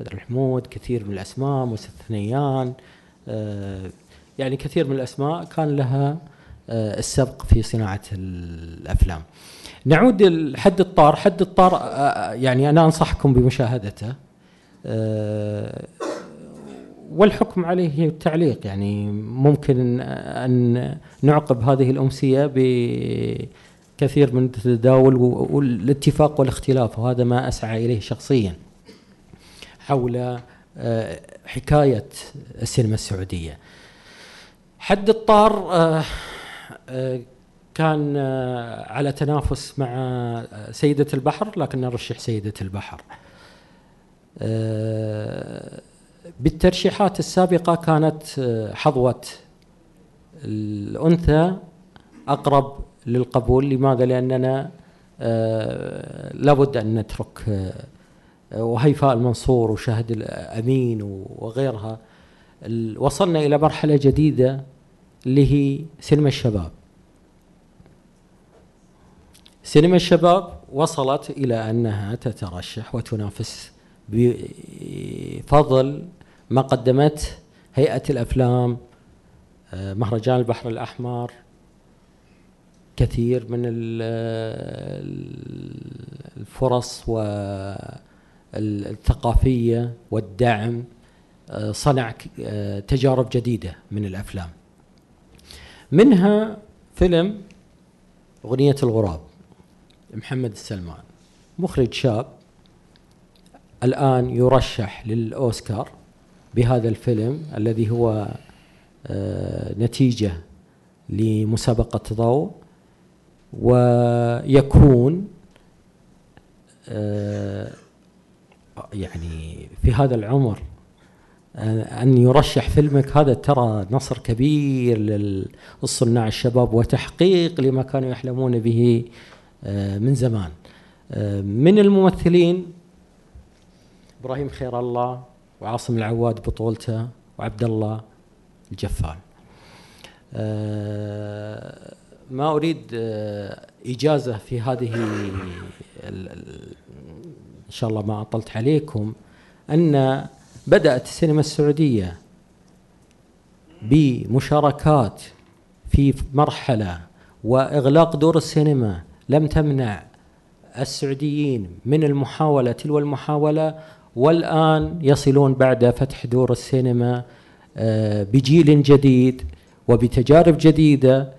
بدر الحمود كثير من الأسماء موسى الثنيان آه، يعني كثير من الأسماء كان لها آه، السبق في صناعة الأفلام. نعود لحد الطار، حد الطار آه، يعني أنا أنصحكم بمشاهدته والحكم عليه التعليق يعني ممكن أن نعقب هذه الأمسية ب كثير من التداول والاتفاق والاختلاف وهذا ما أسعى إليه شخصيا حول آه، حكاية السينما السعودية. حد الطار آه، آه، كان على تنافس مع سيدة البحر لكن نرشح سيدة البحر. بالترشيحات السابقة كانت حظوة الأنثى أقرب للقبول. لماذا؟ لأننا آه لابد أن نترك آه وهيفاء المنصور وشهد الأمين وغيرها. وصلنا إلى مرحلة جديدة اللي هي سينما الشباب. سينما الشباب وصلت إلى أنها تترشح وتنافس بفضل ما قدمت هيئة الأفلام آه، مهرجان البحر الأحمر كثير من الفرص والثقافية والدعم آه، صنع آه، تجارب جديدة من الأفلام. منها فيلم أغنية الغراب محمد السلمان مخرج شاب الآن يرشح للأوسكار. بهذا الفيلم الذي هو آه، نتيجة لمسابقة ضوء ويكون آه، يعني في هذا العمر آه، أن يرشح فيلمك هذا ترى نصر كبير للصناع الشباب وتحقيق لما كانوا يحلمون به من زمان. من الممثلين إبراهيم خير الله وعاصم العواد بطولته وعبد الله الجفال آه، ما أريد آه، إجازة في هذه إن شاء الله ما أطلت عليكم أن بدأت السينما السعودية بمشاركات في مرحلة وإغلاق دور السينما لم تمنع السعوديين من المحاولة تلو المحاولة والآن يصلون بعد فتح دور السينما آه، بجيل جديد وبتجارب جديدة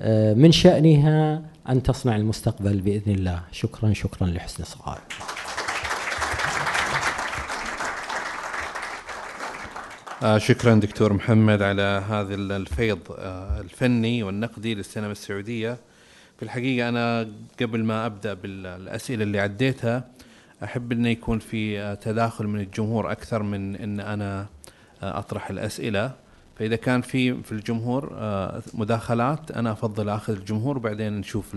آه، من شأنها أن تصنع المستقبل بإذن الله. شكرا شكرا لحسن الصغار. آه شكرا دكتور محمد على هذا الفيض الفني والنقدي للسينما السعودية. في الحقيقة أنا قبل ما أبدأ بالأسئلة اللي عديتها أحب أن يكون في آه تداخل من الجمهور أكثر من أن أنا آه أطرح الأسئلة. فإذا كان في في الجمهور آه مداخلات أنا أفضل أخذ الجمهور وبعدين نشوف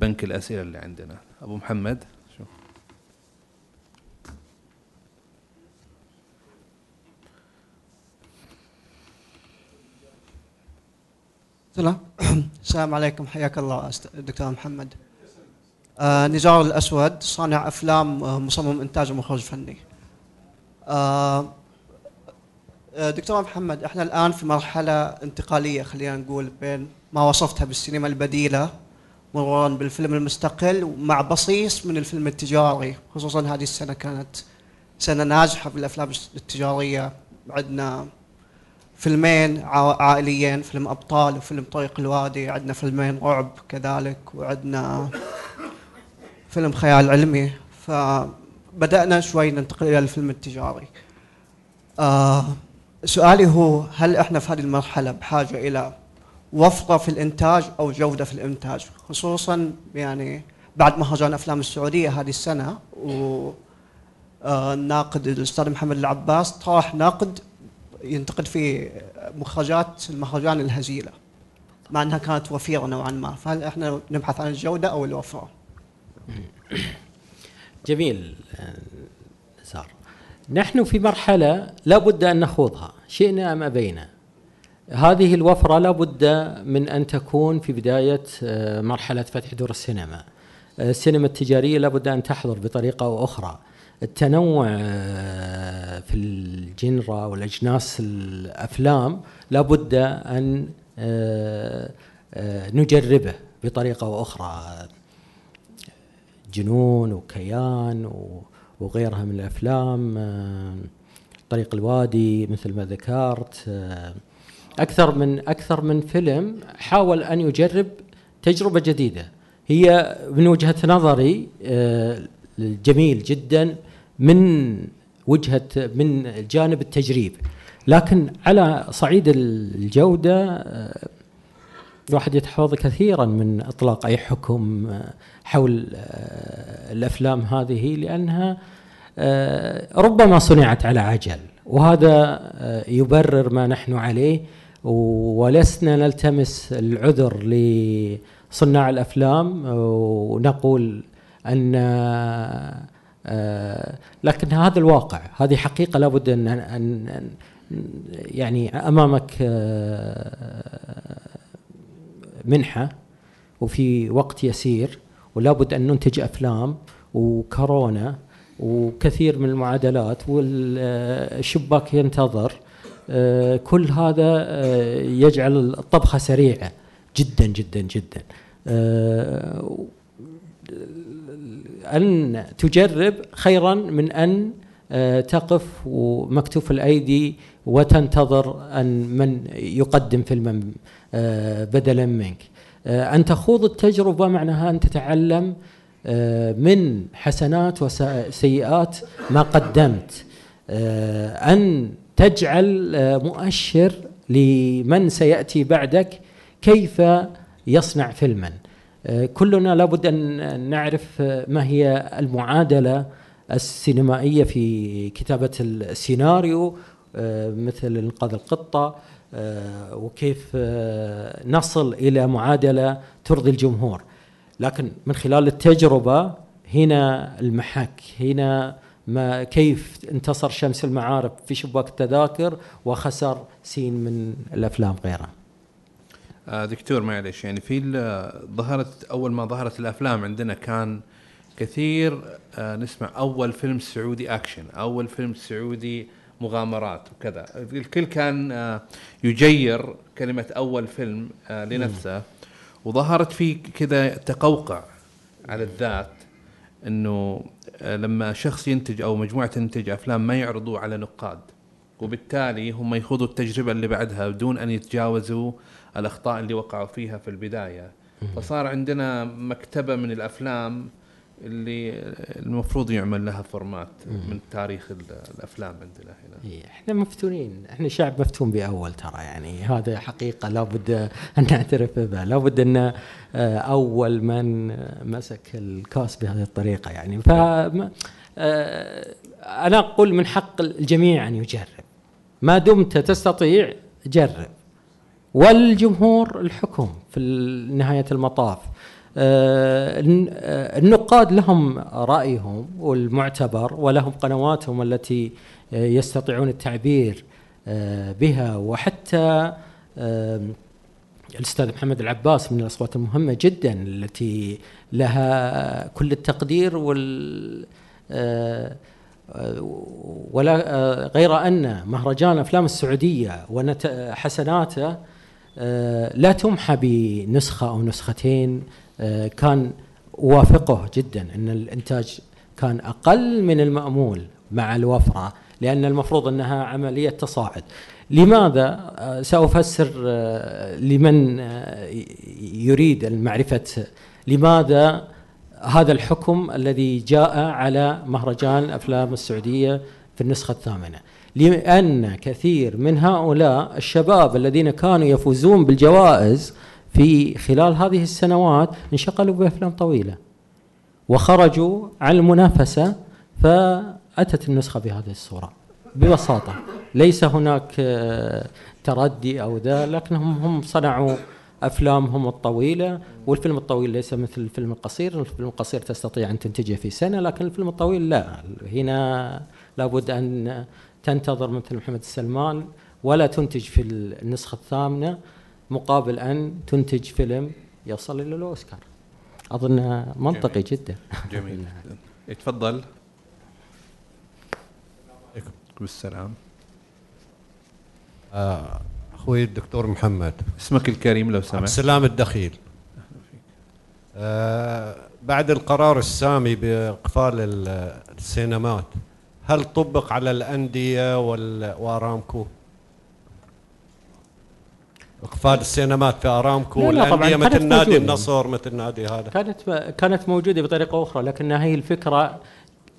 بنك الأسئلة اللي عندنا. أبو محمد سلام [coughs] السلام. عليكم. حياك الله دكتور محمد. آه نزار الأسود صانع أفلام آه، مصمم إنتاج ومخرج فني. آه, آه، دكتور محمد إحنا الآن في مرحلة انتقالية خلينا نقول بين ما وصفتها بالسينما البديلة مرورا بالفيلم المستقل ومع بصيص من الفيلم التجاري. خصوصا هذه السنة كانت سنة ناجحة في الأفلام التجارية. عندنا فيلمين عائليين فيلم أبطال وفيلم طريق الوادي عندنا فيلمين رعب كذلك وعندنا فيلم خيال علمي فبدأنا شوي ننتقل إلى الفيلم التجاري. آه سؤالي هو هل إحنا في هذه المرحلة بحاجة إلى وفره في الإنتاج أو جودة في الإنتاج؟ خصوصا يعني بعد مهرجان أفلام السعودية هذه السنة و آه، الناقد الأستاذ محمد العباس طرح نقد ينتقد فيه مخرجات المهرجان الهزيلة مع إنها كانت وفيرة نوعا ما. فهل إحنا نبحث عن الجودة أو الوفره؟ [coughs] جميل سار نحن في مرحلة لا بد أن نخوضها شئنا أم أبينا. هذه الوفرة لا بد من أن تكون في بداية آه، مرحلة فتح دور السينما. السينما التجارية لا بد أن تحضر بطريقة أو أخرى. التنوع آه، في الجنرا والاجناس الأفلام لابد أن آه، آه، نجربه بطريقة أو أخرى. جنون وكيان وغيرها من الأفلام طريق الوادي مثل ما ذكرت أكثر من أكثر من فيلم حاول أن يجرب تجربة جديدة. هي من وجهة نظري جميل جدا من وجهه من جانب التجريب. لكن على صعيد الجودة آه، الواحد يتحفظ كثيرا من إطلاق أي حكم آه، حول آه، الأفلام هذه لأنها ربما صنعت على عجل. وهذا يبرر ما نحن عليه ولسنا نلتمس العذر لصناع الأفلام ونقول أن آه، لكن هذا الواقع هذه حقيقة لابد أن يعني أمامك آه، منحة وفي وقت يسير ولابد أن ننتج أفلام وكورونا وكثير من المعادلات والشباك ينتظر. آه، كل هذا يجعل الطبخة سريعة جدا جدا جدا. أن تجرب خيرا من أن آه، تقف ومكتوف الأيدي وتنتظر أن من يقدم فيلما آه، بدلا منك. آه، أن تخوض التجربة معناها أن تتعلم من حسنات وسيئات ما قدمت. أن تجعل مؤشر لمن سيأتي بعدك كيف يصنع فيلما. كلنا لابد أن نعرف ما هي المعادلة السينمائية في كتابة السيناريو مثل انقاذ القطة وكيف نصل إلى معادلة ترضي الجمهور. لكن من خلال التجربة هنا المحك هنا ما كيف انتصر شمس المعارف في شباك التذاكر وخسر سين من الأفلام غيرها آه دكتور معلش يعني في ظهرت أول ما ظهرت الأفلام عندنا كان كثير آه نسمع أول فيلم سعودي أكشن أول فيلم سعودي مغامرات وكذا. الكل كان آه يجير كلمة أول فيلم آه لنفسه وظهرت في كذا تقوقع على الذات إنه آه، لما شخص ينتج أو مجموعة تنتج أفلام ما يعرضوه على نقاد وبالتالي هم يخوضوا التجربة اللي بعدها بدون أن يتجاوزوا الأخطاء اللي وقعوا فيها في البداية. فصار عندنا مكتبة من الأفلام اللي المفروض يعمل لها فورمات من تاريخ ال- الأفلام عندنا هنا. إيه، إحنا مفتونين. إحنا شعب مفتون بأول ترى يعني هذا حقيقة. لابد [laughs] أن نعترف بها لابد أن آه، أول من آه، مسك الكاس بهذه الطريقة يعني. ف آه، أنا أقول من حق الجميع أن يجرب. ما دمت تستطيع جرب. والجمهور الحكم في نهاية المطاف. النقاد لهم رأيهم والمعتبر ولهم قنواتهم التي آه، يستطيعون التعبير آه، بها. وحتى آه، الأستاذ محمد العباس من الأصوات المهمة جدا التي لها كل التقدير وال آه، آه، ولا آه، غير أن مهرجان أفلام السعودية وحسناته آه، لا تمحى بنسخة أو نسختين آه، كان اوافقه جدا إن الإنتاج كان أقل من المأمول مع الوفره لأن المفروض إنها عملية تصاعد. لماذا؟ سأفسر آه، لمن آه، يريد المعرفة لماذا هذا الحكم الذي جاء على مهرجان افلام السعودية في النسخة الثامنة لأن كثير من هؤلاء الشباب الذين كانوا يفوزون بالجوائز في خلال هذه السنوات انشغلوا بافلام طويلة. وخرجوا عن المنافسة فأتت النسخة بهذه الصورة. ببساطة ليس هناك آه، تردي أو ذا لكنهم هم صنعوا أفلامهم الطويلة. والفيلم الطويل ليس مثل الفيلم القصير، الفيلم القصير تستطيع أن تنتجه في سنة لكن الفيلم الطويل لا. هنا لابد أن تنتظر مثل محمد السلمان ولا تنتج في النسخة الثامنة. مقابل أن تنتج فيلم يصل إلى الأوسكار. أظن منطقي جدا. جميل. جدا [laughs] يتفضل. بالسلام. آه، أخوي الدكتور محمد. اسمك الكريم لو عبد سمحت السلام الدخيل. آه، بعد القرار السامي بإقفال ال- السينمات هل طبق على الأندية وال- وأرامكو؟ اقفال السينمات في أرامكو لا، لا، مثل نادي موجودة. النصر مثل نادي هذا؟ كانت كانت موجودة بطريقة أخرى لكنها هي الفكرة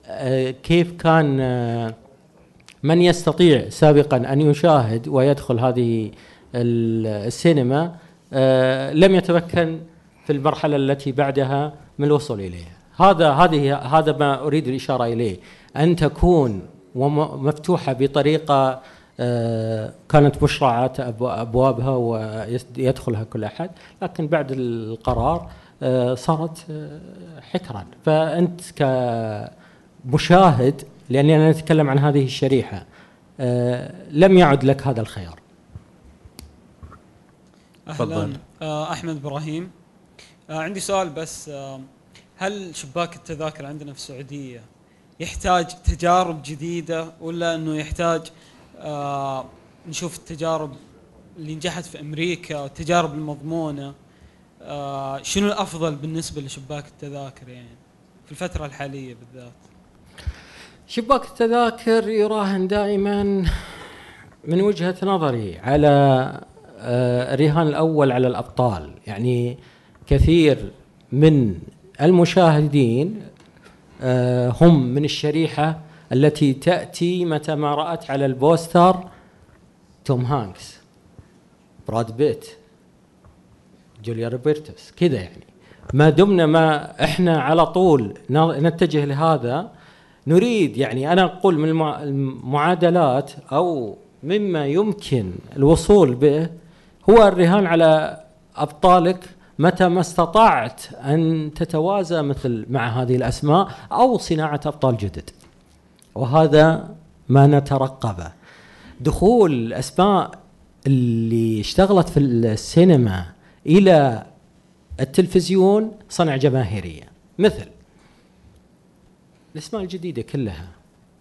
آه، كيف كان آه، من يستطيع سابقا أن يشاهد ويدخل هذه ال- السينما آه، لم يتمكن في المرحلة التي بعدها من الوصول إليها. هذا هذه هذا ما أريد الإشارة إليه. أن تكون وم- مفتوحة بطريقة كانت مشرعة أبو- أبوابها ويدخلها كل أحد لكن بعد القرار آه، صارت آه، حكرا. فأنت كمشاهد لأني أنا أتكلم عن هذه الشريحة آه، لم يعد لك هذا الخيار. أهلا. آه، أحمد إبراهيم. آه، عندي سؤال بس. آه، هل شباك التذاكر عندنا في السعودية يحتاج تجارب جديدة ولا إنه يحتاج آه، نشوف التجارب اللي نجحت في أمريكا والتجارب المضمونة. آه، شنو الأفضل بالنسبة لشباك التذاكر يعني في الفترة الحالية بالذات؟ شباك التذاكر يراهن دائما من وجهة نظري على آه، الرهان الأول على الأبطال. يعني كثير من المشاهدين آه، هم من الشريحة التي تأتي متى ما رأت على ال poster توم هانكس براد بيت جوليا روبرتس كذا يعني. ما دمنا ما إحنا على طول نتجه لهذا. نريد يعني أنا أقول من المع- المعادلات أو مما يمكن الوصول به هو الرهان على أبطالك متى ما استطعت أن تتوازى مثل مع هذه الأسماء أو صناعة أبطال جدد. وهذا ما نترقبه. دخول الأسماء اللي اشتغلت في السينما إلى التلفزيون صنع جماهيرية. مثل الأسماء الجديدة كلها.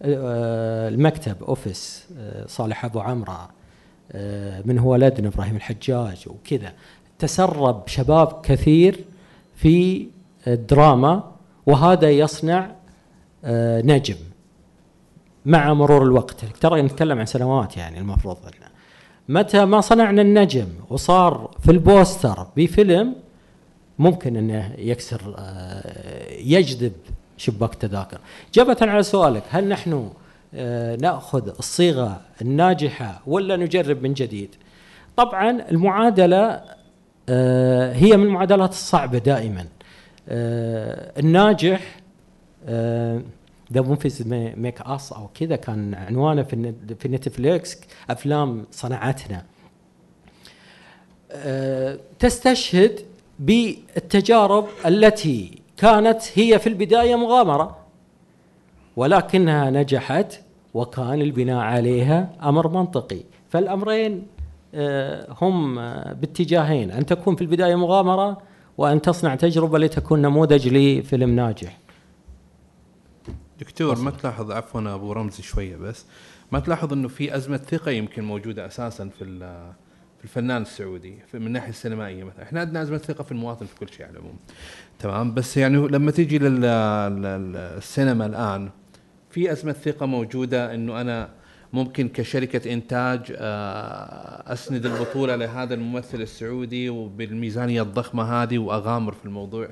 آه، المكتب أوفيس آه، صالح أبو عمره آه، من هو ولدنا إبراهيم الحجاج وكذا. تسرب شباب كثير في الدراما وهذا يصنع نجم. مع مرور الوقت. ترى نتكلم عن سنوات يعني المفروض متى ما صنعنا النجم وصار في البوستر بفيلم ممكن إنه يكسر يجذب شباك التذاكر. جابة على سؤالك هل نحن آه، نأخذ الصيغة الناجحة ولا نجرب من جديد؟ طبعا المعادلة آه، هي من المعادلات الصعبة دائما. آه، الناجح the movies make us أو كذا كان عنوانه في في نتفليكس أفلام صنعتنا. تستشهد بالتجارب التي كانت هي في البداية مغامرة ولكنها نجحت وكان البناء عليها أمر منطقي. فالأمرين آه، هم باتجاهين أن تكون في البداية مغامرة وأن تصنع تجربة لتكون نموذج لفيلم ناجح. دكتور ما تلاحظ عفوا أبو رمزي شوية بس ما تلاحظ إنه في أزمة ثقة يمكن موجودة أساسا في في الفنان السعودي من الناحيه السينمائية مثلا؟ إحنا عندنا أزمة ثقة في المواطن في كل شيء على العموم. تمام؟ بس يعني لما تيجي للسينما الآن في أزمة ثقة موجودة إنه أنا ممكن كشركة إنتاج آه، أسند البطولة لهذا الممثل السعودي وبالميزانية الضخمة هذه وأغامر في الموضوع.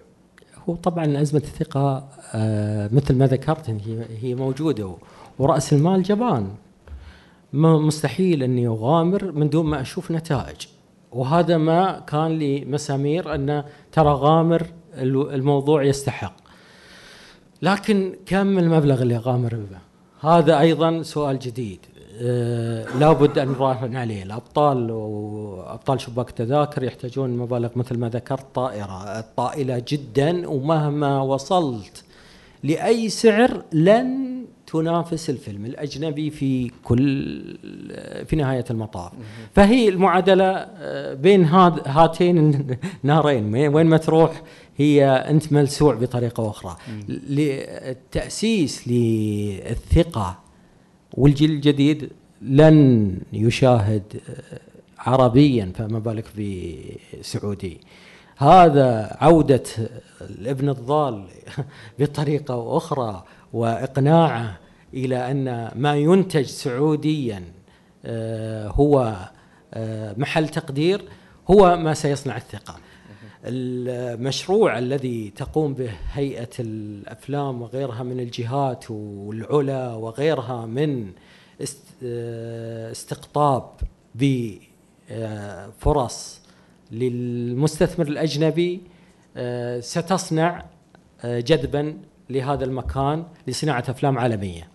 هو طبعا أزمة الثقة آه، مثل ما ذكرت هي هي موجودة ورأس المال جبان. مستحيل أني أغامر من دون ما أشوف نتائج. وهذا ما كان لي مسامير أن ترى غامر الموضوع يستحق. لكن كم المبلغ اللي غامر به؟ هذا أيضا سؤال جديد. لابد أن نراهن عليه. الأبطال وأبطال شباك التذاكر يحتاجون مبالغ مثل ما ذكرت طائرة طائلة جدا ومهما وصلت لأي سعر لن تنافس الفيلم الأجنبي في كل في نهاية المطاف. فهي المعادلة آه، بين هاتين النارين وين ما تروح هي أنت ملسوع بطريقة أخرى. التاسيس للثقة والجيل الجديد لن يشاهد آه، عربيا فما بالك بسعودي هذا عودة الابن الضال [laughs] بطريقة أخرى وإقناعه إلى أن ما ينتج سعوديا آه، هو آه، محل تقدير هو ما سيصنع الثقة. المشروع الذي تقوم به هيئة الأفلام وغيرها من الجهات والعلا وغيرها من آه، استقطاب بفرص للمستثمر الأجنبي ستصنع جذبا لهذا المكان لصناعة أفلام عالمية.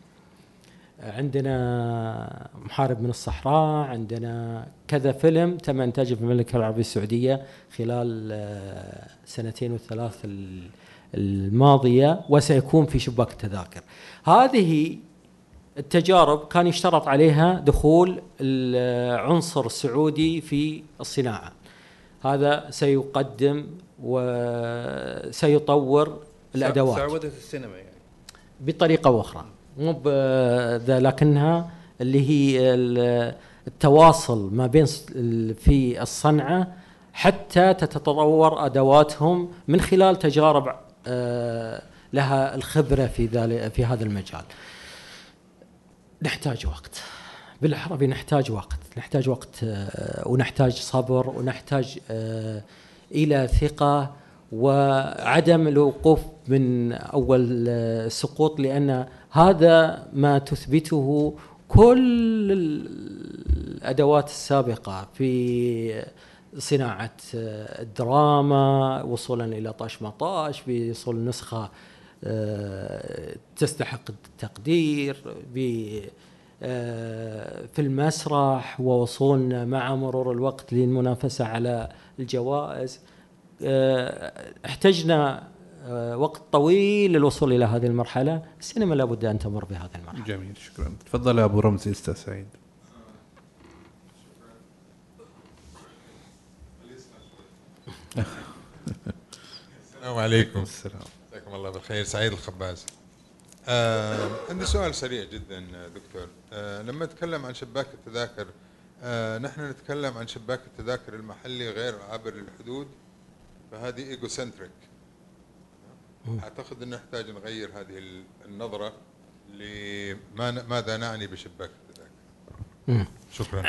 عندنا محارب من الصحراء عندنا كذا فيلم تم إنتاجه في المملكة العربية السعودية خلال آه، سنتين والثلاث الماضية وسيكون في شباك التذاكر. هذه التجارب كان يشترط عليها دخول العنصر السعودي في الصناعة. هذا سيقدم وسيطور الأدوات. سعودة السينما يعني. بطريقة أخرى مو لكنها اللي هي التواصل ما بين في الصنعة حتى تتطور أدواتهم من خلال تجارب آه، لها الخبرة في ذلك في هذا المجال. نحتاج وقت بالعربي نحتاج وقت، نحتاج وقت آه، ونحتاج صبر ونحتاج آه، إلى ثقة وعدم الوقوف من أول سقوط لأن هذا ما تثبته كل الأدوات السابقة في صناعة الدراما وصولا إلى طاش مطاش بوصول نسخة آه، تستحق التقدير آه، في المسرح ووصولنا مع مرور الوقت للمنافسة على الجوائز. آه، احتجنا وقت طويل للوصول إلى هذه المرحلة، السينما لابد أن تمر بهذه المرحلة. جميل شكرا. تفضل يا أبو رمزي أستاذ سعيد. السلام عليكم. السلام. جزاكم الله بالخير. سعيد الخباز. آه عندي سؤال سريع جدا دكتور. آه لما نتكلم عن شباك التذاكر آه نحن نتكلم عن شباك التذاكر المحلي غير عابر للحدود فهذه egocentric أعتقد إنه نحتاج نغير هذه النظرة لما ماذا نعني بشباك التذاكر. شكرا.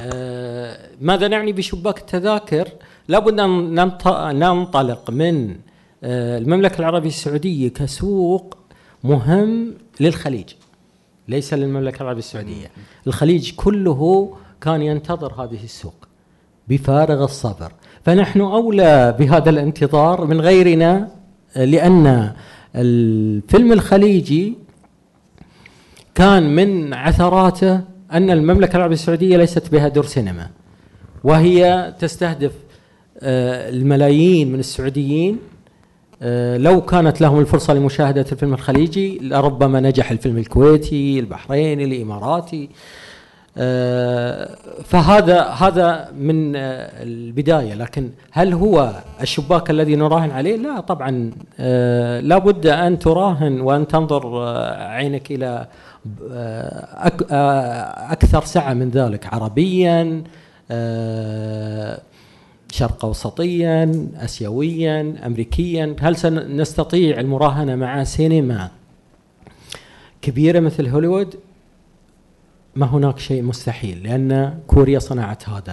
آه، ماذا نعني بشباك التذاكر؟ لابد ننط- ننطلق من آه، المملكة العربية السعودية كسوق مهم للخليج ليس للمملكة العربية السعودية. الخليج كله كان ينتظر هذه السوق بفارغ الصبر. فنحن أولى بهذا الانتظار من غيرنا لأن الفيلم الخليجي كان من عثراته أن المملكة العربية السعودية ليست بها دور سينما وهي تستهدف آه، الملايين من السعوديين آه، لو كانت لهم الفرصة لمشاهدة الفيلم الخليجي لربما نجح الفيلم الكويتي البحريني الإماراتي. فهذا هذا من آه، البداية. لكن هل هو الشباك الذي نراهن عليه؟ لا طبعا آه، لا بد أن تراهن وأن تنظر آه، عينك آه، آه، أكثر سعة من ذلك عربيا آه، شرق أوسطيا أسيويا أمريكيا. هل سنستطيع المراهنة مع سينما كبيرة مثل هوليوود؟ ما هناك شيء مستحيل لأن كوريا صنعت هذا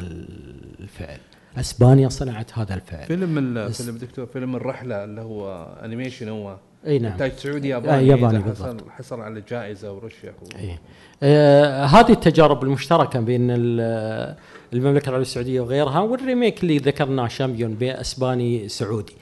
الفعل إسبانيا صنعت هذا الفعل فيلم فيلم دكتور فيلم الرحلة اللي هو animation هو إي نعم إنتاج سعودي آه، ياباني ياباني. حصل حصل على جائزة ورشح و... إيه. آه هذه التجارب المشتركة بين ال- المملكة العربية السعودية وغيرها وال remake اللي ذكرناه Champions إسباني سعودي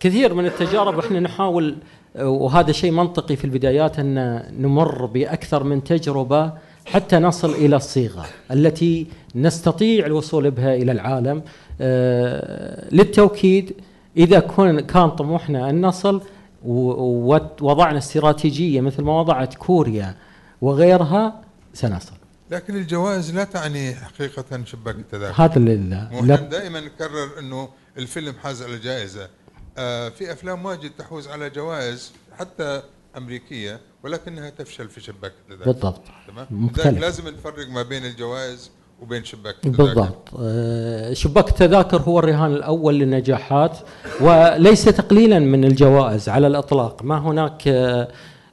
كثير من التجارب إحنا نحاول آه، وهذا شيء منطقي في البدايات أن نمر بأكثر من تجربة حتى نصل إلى الصيغة التي نستطيع الوصول بها إلى العالم آه، للتوكيد إذا كان طموحنا أن نصل ووضعنا استراتيجية مثل ما وضعت كوريا وغيرها سنصل. لكن الجوائز لا تعني حقيقة شباك التذاكر. هذا اللي لا. دائما نكرر إنه الفيلم حاز على جائزة. آه في أفلام واجد تحوز على جوائز حتى أمريكية ولكنها تفشل في شباك التذاكر. بالضبط. تمام؟ مختلف. لازم نفرق ما بين الجوائز وبين شباك التذاكر. بالضبط. آه، شباك التذاكر هو الرهان الأول للنجاحات وليس تقليلا من الجوائز على الإطلاق. ما هناك آه،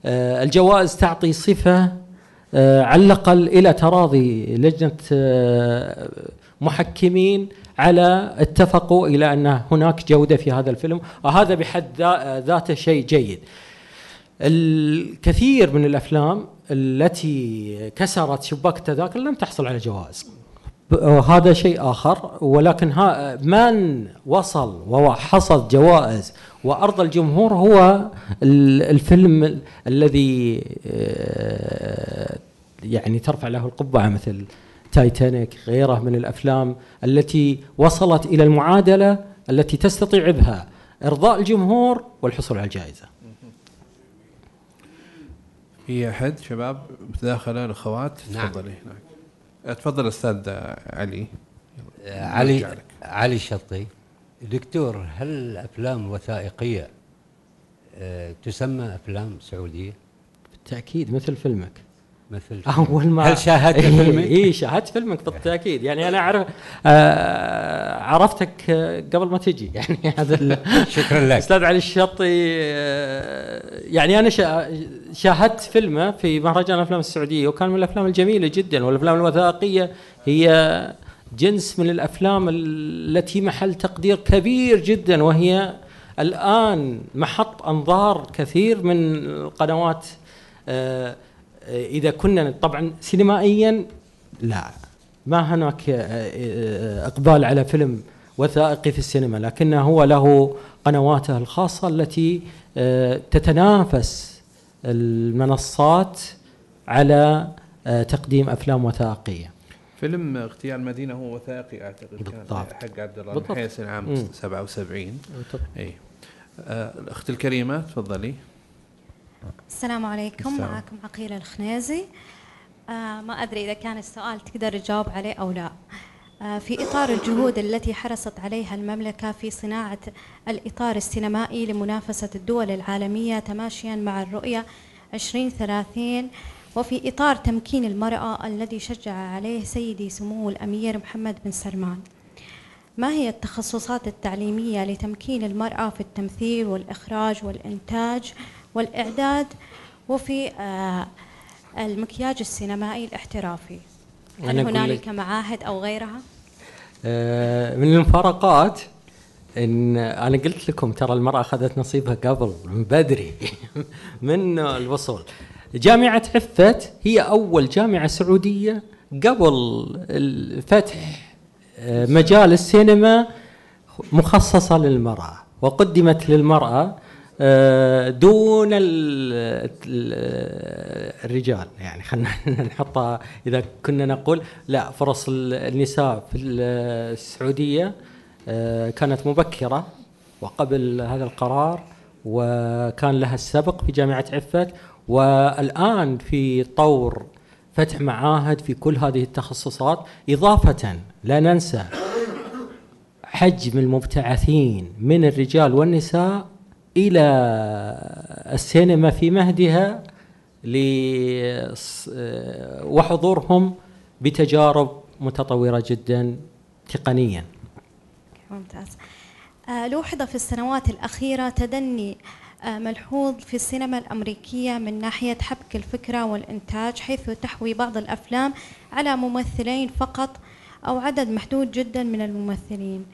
آه، الجوائز تعطي صفة على الأقل إلى تراضي لجنة محكمين على اتفقوا إلى أن هناك جودة في هذا الفيلم وهذا بحد ذا- ذاته شيء جيد. الكثير من الأفلام التي كسرت شباك التذاكر لم تحصل على جوائز ب- وهذا شيء آخر ولكن ها من وصل وحصد جوائز وارضى الجمهور هو ال- الفيلم ال- الذي آه، يعني ترفع له القبعة مثل تايتانيك غيره من الأفلام التي وصلت إلى المعادلة التي تستطيع بها إرضاء الجمهور والحصول على الجائزة. في أحد شباب متداخله الاخوات نعم. تفضلي هناك تفضل أستاذ علي آه، علي. علي الشطي دكتور هل الافلام الوثائقيه آه، تسمى أفلام سعودية بالتأكيد مثل فيلمك. مثل أول ما هل شاهدت إيه، فيلمي؟ اي شاهدت فيلمك بالتأكيد. يعني أنا أعرف آه عرفتك قبل ما تجي. [laughs] يعني هذا شكرا لك. أستاذ علي الشطي آه، يعني أنا شا- شاهدت فيلمه في مهرجان الأفلام السعودية وكان من الأفلام الجميلة جدا والأفلام الوثائقية هي جنس من الأفلام التي محل تقدير كبير جدا وهي الآن محط أنظار كثير من القنوات آه، إذا كنا طبعا سينمائيا لا ما هناك آه، آه، إقبال على فيلم وثائقي في السينما لكنه هو له قنواته الخاصة التي آه، تتنافس المنصات على آه، تقديم أفلام وثائقية فيلم اغتيال مدينه هو وثائقي أعتقد كان بالضبط. حق عبد الله بالضبط. النحيس عام مم. 77 اي آه، الأخت الكريمة تفضلي السلام عليكم. السلام. معكم عقيلة الخنيزي آه ما أدري إذا كان السؤال تقدر تجاوب عليه أو لا. آه، في إطار الجهود التي حرصت عليها المملكة في صناعة الإطار السينمائي لمنافسة الدول العالمية تماشيا مع الرؤية 2030 وفي إطار تمكين المرأة الذي شجع عليه سيدي سمو الأمير محمد بن سلمان. ما هي التخصصات التعليمية لتمكين المرأة في التمثيل والإخراج والإنتاج والإعداد وفي آه، المكياج السينمائي الاحترافي هل هنالك لك- معاهد أو غيرها؟ آه، من المفارقات إن أنا قلت لكم ترى المرأة أخذت نصيبها قبل من بدري [laughs] من الوصول جامعة عفت هي أول جامعة سعودية قبل الفتح آه، مجال السينما مخصصة للمرأة وقدمت للمرأة دون ال- ال- الرجال. يعني خلينا [laughs] نحطها إذا كنا نقول لا فرص ال- النساء في ال- السعودية آه، كانت مبكرة وقبل هذا القرار وكان لها السبق في جامعة عفت والآن في طور فتح معاهد في كل هذه التخصصات إضافة لا ننسى حجم المبتعثين من الرجال والنساء إلى السينما في مهدها آه، وحضورهم بتجارب متطورة جدا تقنيا. ممتاز آه، لوحظ في السنوات الأخيرة تدني آه، ملحوظ في السينما الأمريكية من ناحية حبك الفكرة والإنتاج حيث تحوي بعض الأفلام على ممثلين فقط أو عدد محدود جدا من الممثلين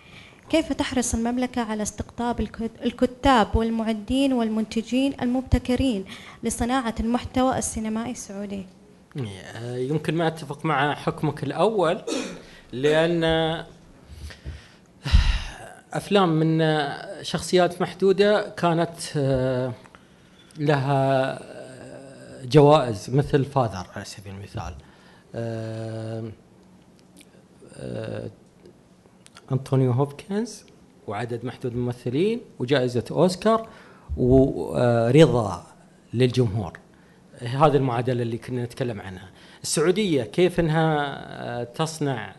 كيف تحرص المملكة على استقطاب الكت- الكتاب والمعدين والمنتجين المبتكرين لصناعة المحتوى السينمائي السعودي؟ يمكن ما أتفق مع حكمك الأول لأن أفلام من شخصيات محدودة كانت آه، لها آه، جوائز مثل فاذر على سبيل المثال آه، أنطونيو هوبكنز وعدد محدود من الممثلين وجائزة أوسكار ورضا للجمهور. هذه المعادلة اللي كنا نتكلم عنها. السعودية كيف إنها آه، تصنع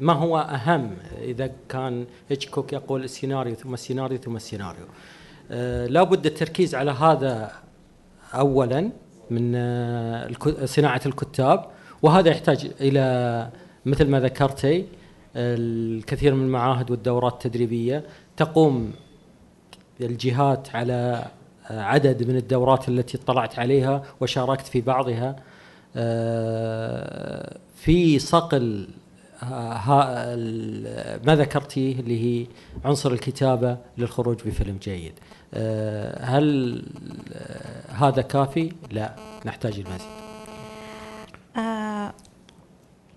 ما هو أهم؟ إذا كان هيتشكوك يقول السيناريو ثم السيناريو ثم السيناريو. آه، لابد التركيز على هذا اولا من آه، صناعة الكتاب وهذا يحتاج إلى مثل ما ذكرتي الكثير من المعاهد والدورات التدريبية تقوم الجهات على عدد من الدورات التي اطلعت عليها وشاركت في بعضها. آه، في صقل ال- ما ذكرتيه اللي هي عنصر الكتابة للخروج بفيلم جيد. آه، هل آه، هذا كافي؟ لا نحتاج المزيد. آه،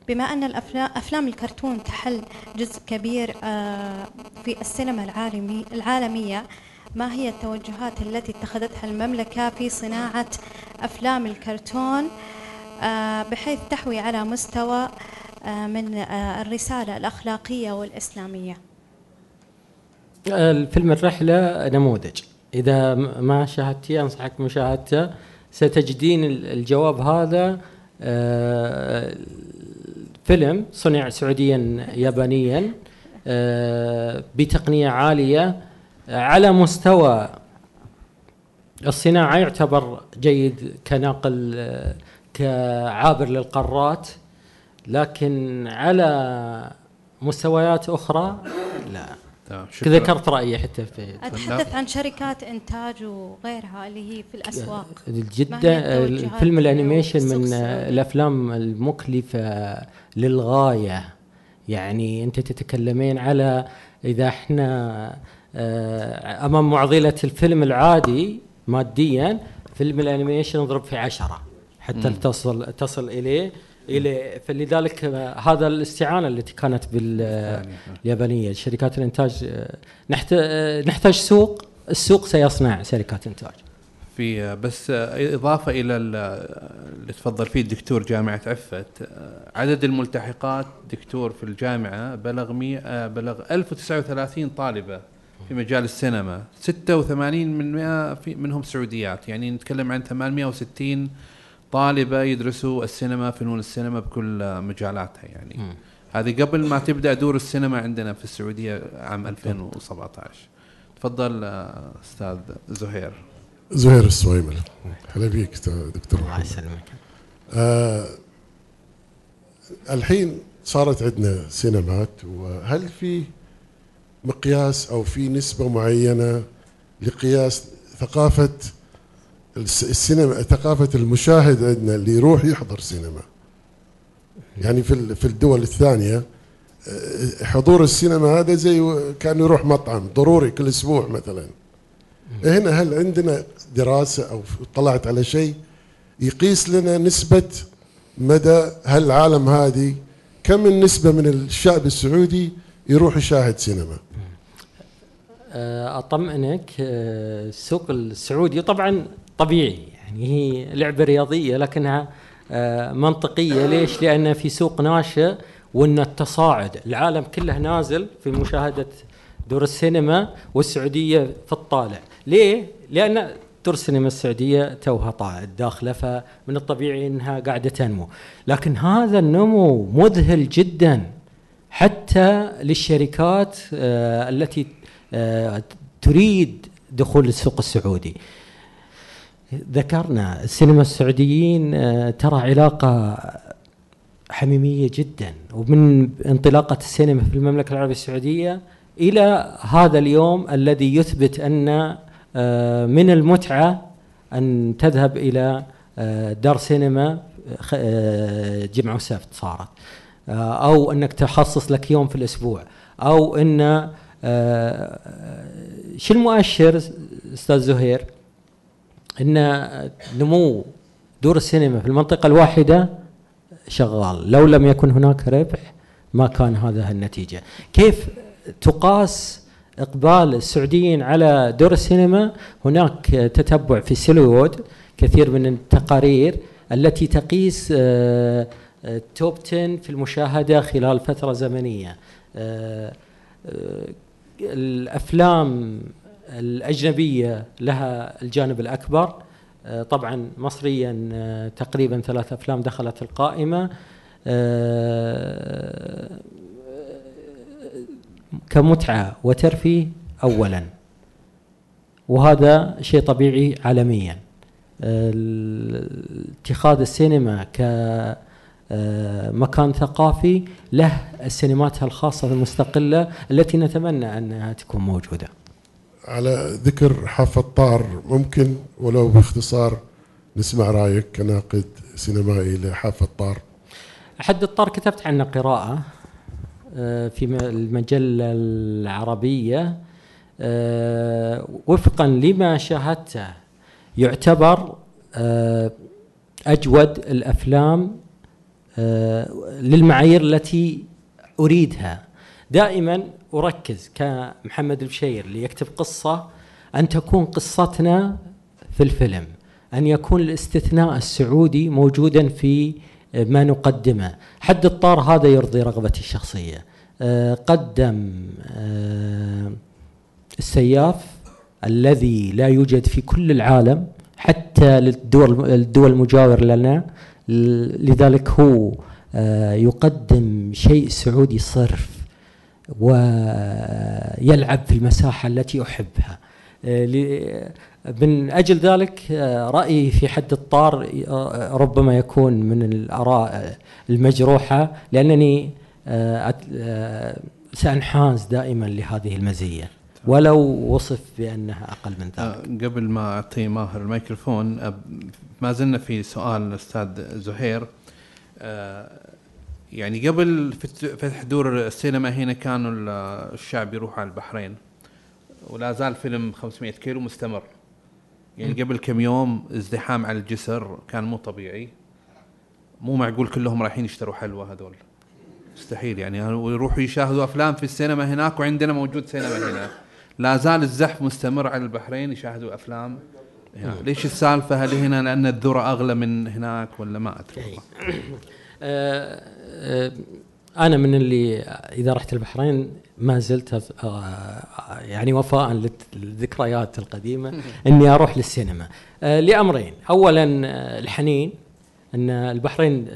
بما أن أفلام الكرتون تحل جزء كبير آه، في السينما العالمي العالمية ما هي التوجهات التي اتخذتها المملكة في صناعة أفلام الكرتون؟ آه، بحيث تحوي على مستوى آه، من الرسالة الأخلاقية والإسلامية. الفيلم الرحلة نموذج. إذا ما شاهدتيه أنصحك بمشاهدته. ستجدين ال- الجواب هذا فيلم صنع سعوديا يابانيا آه، بتقنية عالية آه، على مستوى الصناعة يعتبر جيد كناقل آه، كعابر للقارات لكن على مستويات أخرى لا. تمام شكرا. ذكرت رأيي حتى في أتحدث عن شركات إنتاج وغيرها اللي هي في الأسواق. ما هي جدا الفيلم ال animation من السعودي؟ الأفلام المكلفة للغاية. يعني أنت تتكلمين على إذا إحنا آه، أمام معضلة الفيلم العادي ماديا فيلم ال animation نضرب في عشرة حتى تصل تصل إليه. إلى فلذلك هذا الاستعانة التي كانت باليابانية شركات الإنتاج نحت- نحتاج سوق السوق سيصنع شركات إنتاج. في بس إضافة إلى ال- اللي تفضل فيه الدكتور جامعة عفت عدد الملتحقات دكتور في الجامعة بلغ مي بلغ 1039 طالبة في مجال السينما 86 من 100 في منهم سعوديات يعني نتكلم عن 860 طالبة يدرسوا السينما فنون السينما بكل مجالاتها يعني. هذه قبل ما تبدأ دور السينما عندنا في السعودية عام 2017 تفضل آه، أستاذ زهير. زهير السويمل هلا بيك دكتور الله. يسلمك. آه الحين صارت عندنا سينمات وهل في مقياس أو في نسبة معينة لقياس ثقافة السينما ثقافة المشاهد عندنا اللي يروح يحضر سينما. يعني في في الدول الثانية آه، حضور السينما هذا زي كأنه يروح مطعم ضروري كل أسبوع مثلا. هنا هل عندنا دراسة أو طلعت على شيء يقيس لنا نسبة مدى هالعالم هذه؟ كم النسبة من الشعب السعودي يروح يشاهد سينما؟ آه، أطمئنك آه، السوق السعودي طبعا طبيعي يعني هي لعبة رياضية لكنها آه، منطقية ليش؟ لأن في سوق ناشئ وإن التصاعد العالم كله نازل في مشاهدة دور السينما والسعودية في الطالع، ليه؟ لأن دور السينما السعودية توها طا- داخله فمن الطبيعي إنها قاعدة تنمو، لكن هذا النمو مذهل جدا حتى للشركات آه، التي آه، تريد دخول السوق السعودي ذكرنا السينما السعوديين آه، ترى علاقة حميمية جدا ومن انطلاقة السينما في المملكة العربية السعودية إلى هذا اليوم الذي يثبت أن آه، من المتعة أن تذهب إلى آه، دار سينما جمعة وسبت صارت. أو أنك تخصص لك يوم في الأسبوع أو أن شو المؤشر أستاذ زهير؟ أن نمو دور السينما في المنطقة الواحدة شغال. لو لم يكن هناك ربح ما كان هذا النتيجة. كيف تقاس إقبال السعوديين على دور السينما؟ هناك تتبع في سيلوود كثير من التقارير التي تقيس آه، آه، توب 10 في المشاهدة خلال فترة زمنية. آه، الأفلام الأجنبية لها الجانب الأكبر. آه، طبعا مصريا آه، تقريبا ثلاث أفلام دخلت القائمة. آه، كمتعة وترفيه أولا. وهذا شيء طبيعي عالميا. ال- اتخاذ السينما كمكان ثقافي له السينمات الخاصة المستقلة التي نتمنى أنها تكون موجودة. على ذكر حافة طار ممكن ولو باختصار نسمع رأيك كناقد سينمائي لحافة طار. حد الطار كتبت عنه قراءة آه، في المجلة العربية آه، وفقا لما شاهدته. يعتبر آه، أجود الأفلام للمعايير التي أريدها. دائما أركز كمحمد البشير اللي يكتب قصة أن تكون قصتنا في الفيلم أن يكون الاستثناء السعودي موجودا في ما نقدمه. حد الطار هذا يرضي رغبتي الشخصية. آه، قدم آه، السياف الذي لا يوجد في كل العالم حتى للدول الدول المجاورة لنا. لذلك هو آه، يقدم شيء سعودي صرف. ويلعب في المساحة التي أحبها. آه، ل- من أجل ذلك آه، رأيي في حد الطار آه، ربما يكون من الآراء المجروحة لأنني آه، آه، سأنحاز دائما لهذه المزية. ولو وصف بأنها أقل من ذلك. آه، قبل ما أعطي ماهر الميكروفون آه، ما زلنا في سؤال الأستاذ زهير. آه، يعني قبل فت- فتح دور السينما هنا كانوا ال- الشعب يروح على البحرين ولا زال فيلم 500 كيلو مستمر. يعني قبل كم يوم ازدحام على الجسر كان مو طبيعي. مو معقول كلهم رايحين يشتروا حلوى هذول. مستحيل يعني. ويروحوا يشاهدوا أفلام في السينما هناك وعندنا موجود سينما هنا. لا زال الزحف مستمر على البحرين يشاهدوا أفلام هنا. ليش السالفة هل هنا لأن الذرة أغلى من هناك ولا ما أدري. [coughs] آه، آه، أنا من اللي إذا رحت البحرين ما زلت آه، يعني وفاء للذكريات القديمة [laughs] إني أروح للسينما. آه، لأمرين. اولا آه، الحنين. إن البحرين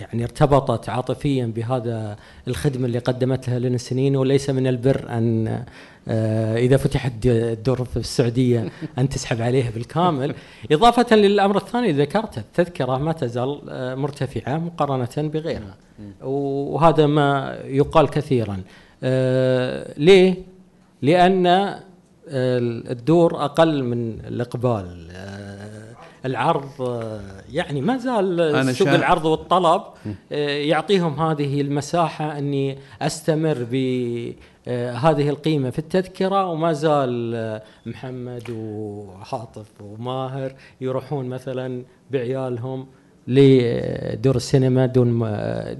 يعني ارتبطت عاطفيا بهذا الخدمة اللي قدمتها لنا سنين وليس من البر أن آه، إذا فتحت الدور في السعودية أن تسحب عليها بالكامل. [laughs] إضافة للأمر الثاني ذكرته التذكرة ما تزال آه، مرتفعة مقارنة بغيرها. وهذا ما يقال كثيرا. آه، ليه؟ لأن الدور أقل من الإقبال. العرض آه، يعني ما زال أنا سوق شا- العرض والطلب. آه، يعطيهم هذه المساحة أني أستمر بهذه القيمة في التذكرة وما زال آه، محمد وعاطف وماهر يروحون مثلا بعيالهم لدور السينما دون ما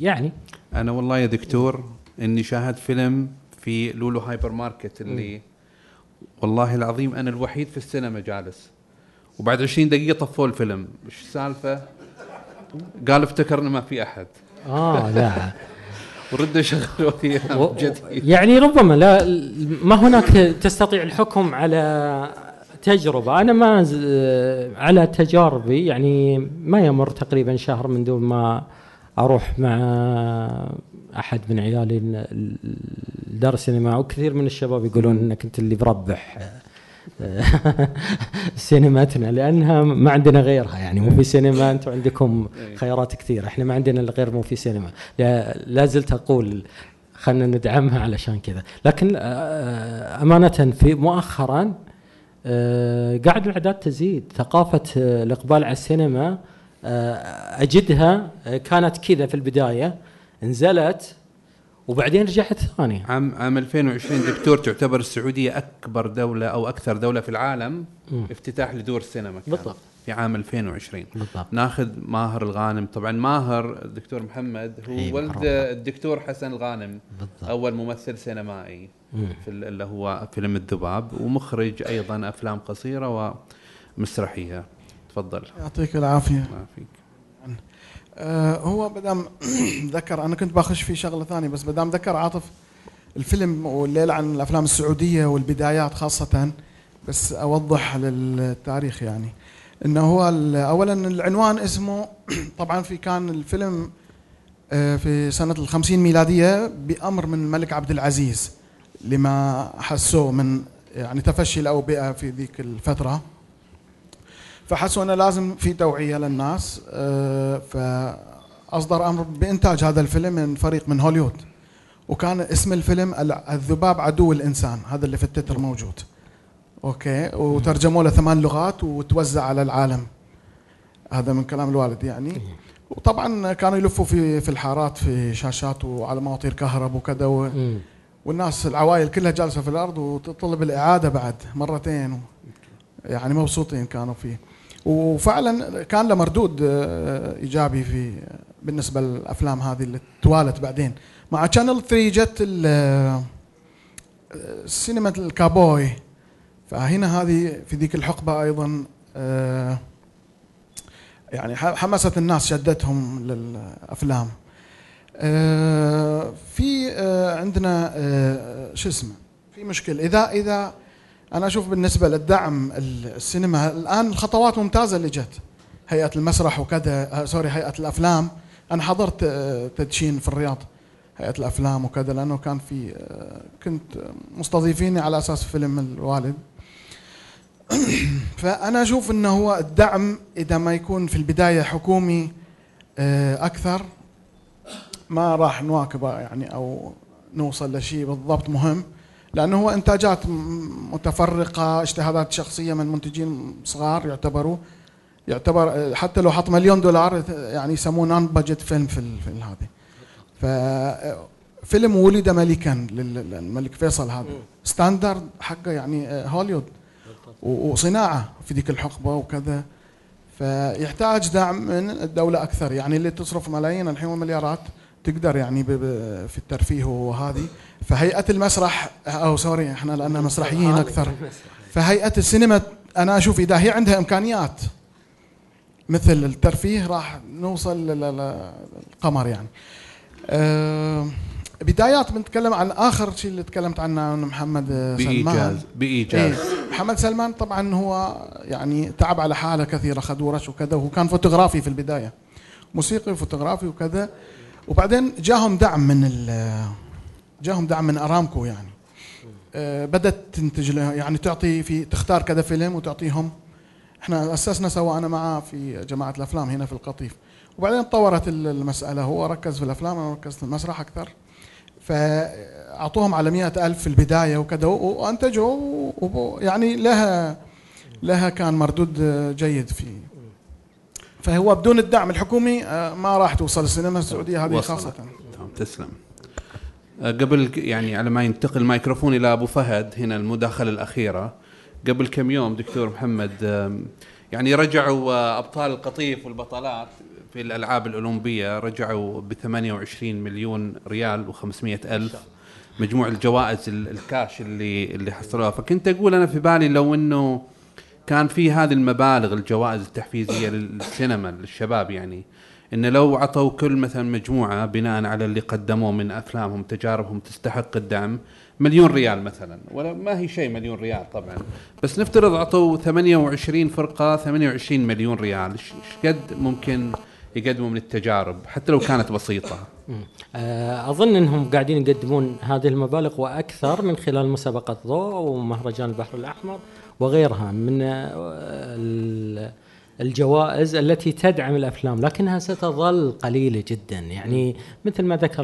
يعني. أنا والله يا دكتور إني شاهدت فيلم في لولو هايبر ماركت اللي والله العظيم أنا الوحيد في السينما جالس. وبعد 20 دقيقة طفوا الفيلم. إيش السالفه قال افتكرنا ما في أحد. آه لا. [laughs] وردوا شغلوا فيها جديد. يعني ربما لا ما هناك تستطيع الحكم على تجربة. أنا ما ز- على تجاربي يعني ما يمر تقريبا شهر من دون ما أروح مع أحد من عيالي ال- ال- دار السينما. وكثير من الشباب يقولون أنك أنت اللي بربح. [laughs] سينماتنا لأنها ما عندنا غيرها. يعني مو في سينما أنتم عندكم خيارات كثيرة. إحنا ما عندنا إلا غير مو في سينما. لا, زلت أقول خلينا ندعمها علشان كذا. لكن آه، أمانة في مؤخرا آه، قاعد الإعداد تزيد. ثقافة آه، الإقبال على السينما آه، أجدها آه، كانت كذا في البداية. نزلت وبعدين رجعت ثانية. عام عام 2020 دكتور تعتبر السعودية أكبر دولة أو أكثر دولة في العالم مم. افتتاح لدور السينما كان بالضبط. في عام 2020 بالضبط. ناخذ ماهر الغانم. طبعا ماهر الدكتور محمد هو أي ولد. الدكتور حسن الغانم بالضبط. أول ممثل سينمائي. في ال- اللي هو فيلم الذباب ومخرج أيضا أفلام قصيرة ومسرحية. تفضل. يعطيك العافية. هو بدام [clears throat] ذكر أنا كنت باخش في شغلة ثانية بس بدام ذكر عاطف الفيلم والليلة عن الأفلام السعودية والبدايات خاصة بس أوضح للتاريخ يعني. إنه هو اولا العنوان اسمه [clears throat] طبعا في كان الفيلم آه، في سنة الخمسين ميلادية بأمر من الملك عبد العزيز لما حسوه من يعني تفشي الأوبئة في ذيك الفترة. فحسوا أنه لازم في توعية للناس آه، فأصدر أمر بإنتاج هذا الفيلم من فريق من هوليوود وكان اسم الفيلم الذباب عدو الإنسان هذا اللي في التتر موجود. أوكي؟ وترجموه لثمان لغات وتوزع على العالم. هذا من كلام الوالد يعني. وطبعا كانوا يلفوا في في الحارات في شاشات وعلى مواتير كهرب وكذا. والناس العوائل كلها جالسة في الأرض وتطلب الإعادة بعد مرتين يعني مبسوطين كانوا فيه. وفعلا كان له مردود آه، إيجابي في بالنسبة للأفلام هذه اللي توالت بعدين. مع شانل 3 جت آه، سينما الكابوي. فهنا هذه في ذيك الحقبة أيضا آه، يعني حمست الناس شدتهم للأفلام. في عندنا شو اسمه في مشكلة. إذا إذا أنا أشوف بالنسبة للدعم السينما الآن الخطوات ممتازة اللي جت. هيئة المسرح وكذا آه، سوري هيئة الأفلام. أنا حضرت آه، تدشين في الرياض هيئة الأفلام وكذا لأنه كان في آه، كنت مستضيفيني على أساس فيلم الوالد. [clears throat] فأنا أشوف إنه هو الدعم إذا ما يكون في البداية حكومي أكثر. ما راح نواكبه يعني أو نوصل لشيء بالضبط مهم. لأنه هو إنتاجات م- متفرقة اجتهادات شخصية من منتجين صغار يعتبروا يعتبر حتى لو حط مليون دولار يعني يسموه نون بادجت فيلم في في هذه. ف آه، فيلم ولد ملكا لل- للملك فيصل هذا. standard حقه يعني آه، هوليوود وصناعة في ذيك الحقبة وكذا. فيحتاج دعم من الدولة أكثر. يعني اللي تصرف ملايين الحين ومليارات. تقدر يعني في الترفيه وهذه. فهيئة المسرح أو sorry إحنا لأن مسرحيين أكثر. فهيئة السينما أنا أشوف إذا هي عندها إمكانيات مثل الترفيه راح نوصل لل- لل- للقمر يعني. آه، بدايات بنتكلم عن آخر شيء اللي تكلمت عنه عن محمد آه، سلمان. بإيجاز. بايجاز إيه. محمد سلمان طبعا هو يعني تعب على حالة كثيرة خذ ورش وكذا وهو كان فوتوغرافي في البداية. موسيقي وفوتوغرافي وكذا. وبعدين جاهم دعم من جاهم دعم من أرامكو يعني. آه، بدأت تنتج لها يعني تعطي في تختار كذا فيلم وتعطيهم. إحنا أسسنا سوا أنا معاه في جماعة الأفلام هنا في القطيف. وبعدين تطورت ال- المسألة. هو ركز في الأفلام أنا ركزت في المسرح أكثر. فأعطوهم على مئة ألف في البداية وكذا وأنتجوا يعني لها لها كان مردود جيد في فهو بدون الدعم الحكومي آه، ما راح توصل السينما السعودية هذه وصلت. خاصة. تمام تسلم. آه، قبل يعني على ما ينتقل الميكروفون إلى أبو فهد هنا المداخلة الأخيرة. قبل كم يوم دكتور محمد يعني رجعوا آه، أبطال القطيف والبطلات في الألعاب الأولمبية رجعوا ب 28 مليون ريال و500 ألف. مجموع الجوائز ال- الكاش اللي اللي حصلوها. فكنت أقول أنا في بالي لو إنه كان في هذه المبالغ الجوائز التحفيزية للسينما للشباب يعني إن لو عطوا كل مثلا مجموعة بناء على اللي قدموه من أفلامهم تجاربهم تستحق الدعم مليون ريال مثلا ولا ما هي شيء مليون ريال طبعا. بس نفترض عطوا 28 فرقة 28 مليون ريال إيش قد ممكن يقدموا من التجارب حتى لو كانت بسيطة؟ آه، أظن إنهم قاعدين يقدمون هذه المبالغ وأكثر من خلال مسابقة ضوء ومهرجان البحر الأحمر. وغيرها من آه، ال- الجوائز التي تدعم الأفلام لكنها ستظل قليلة جدا. يعني مثل ما ذكر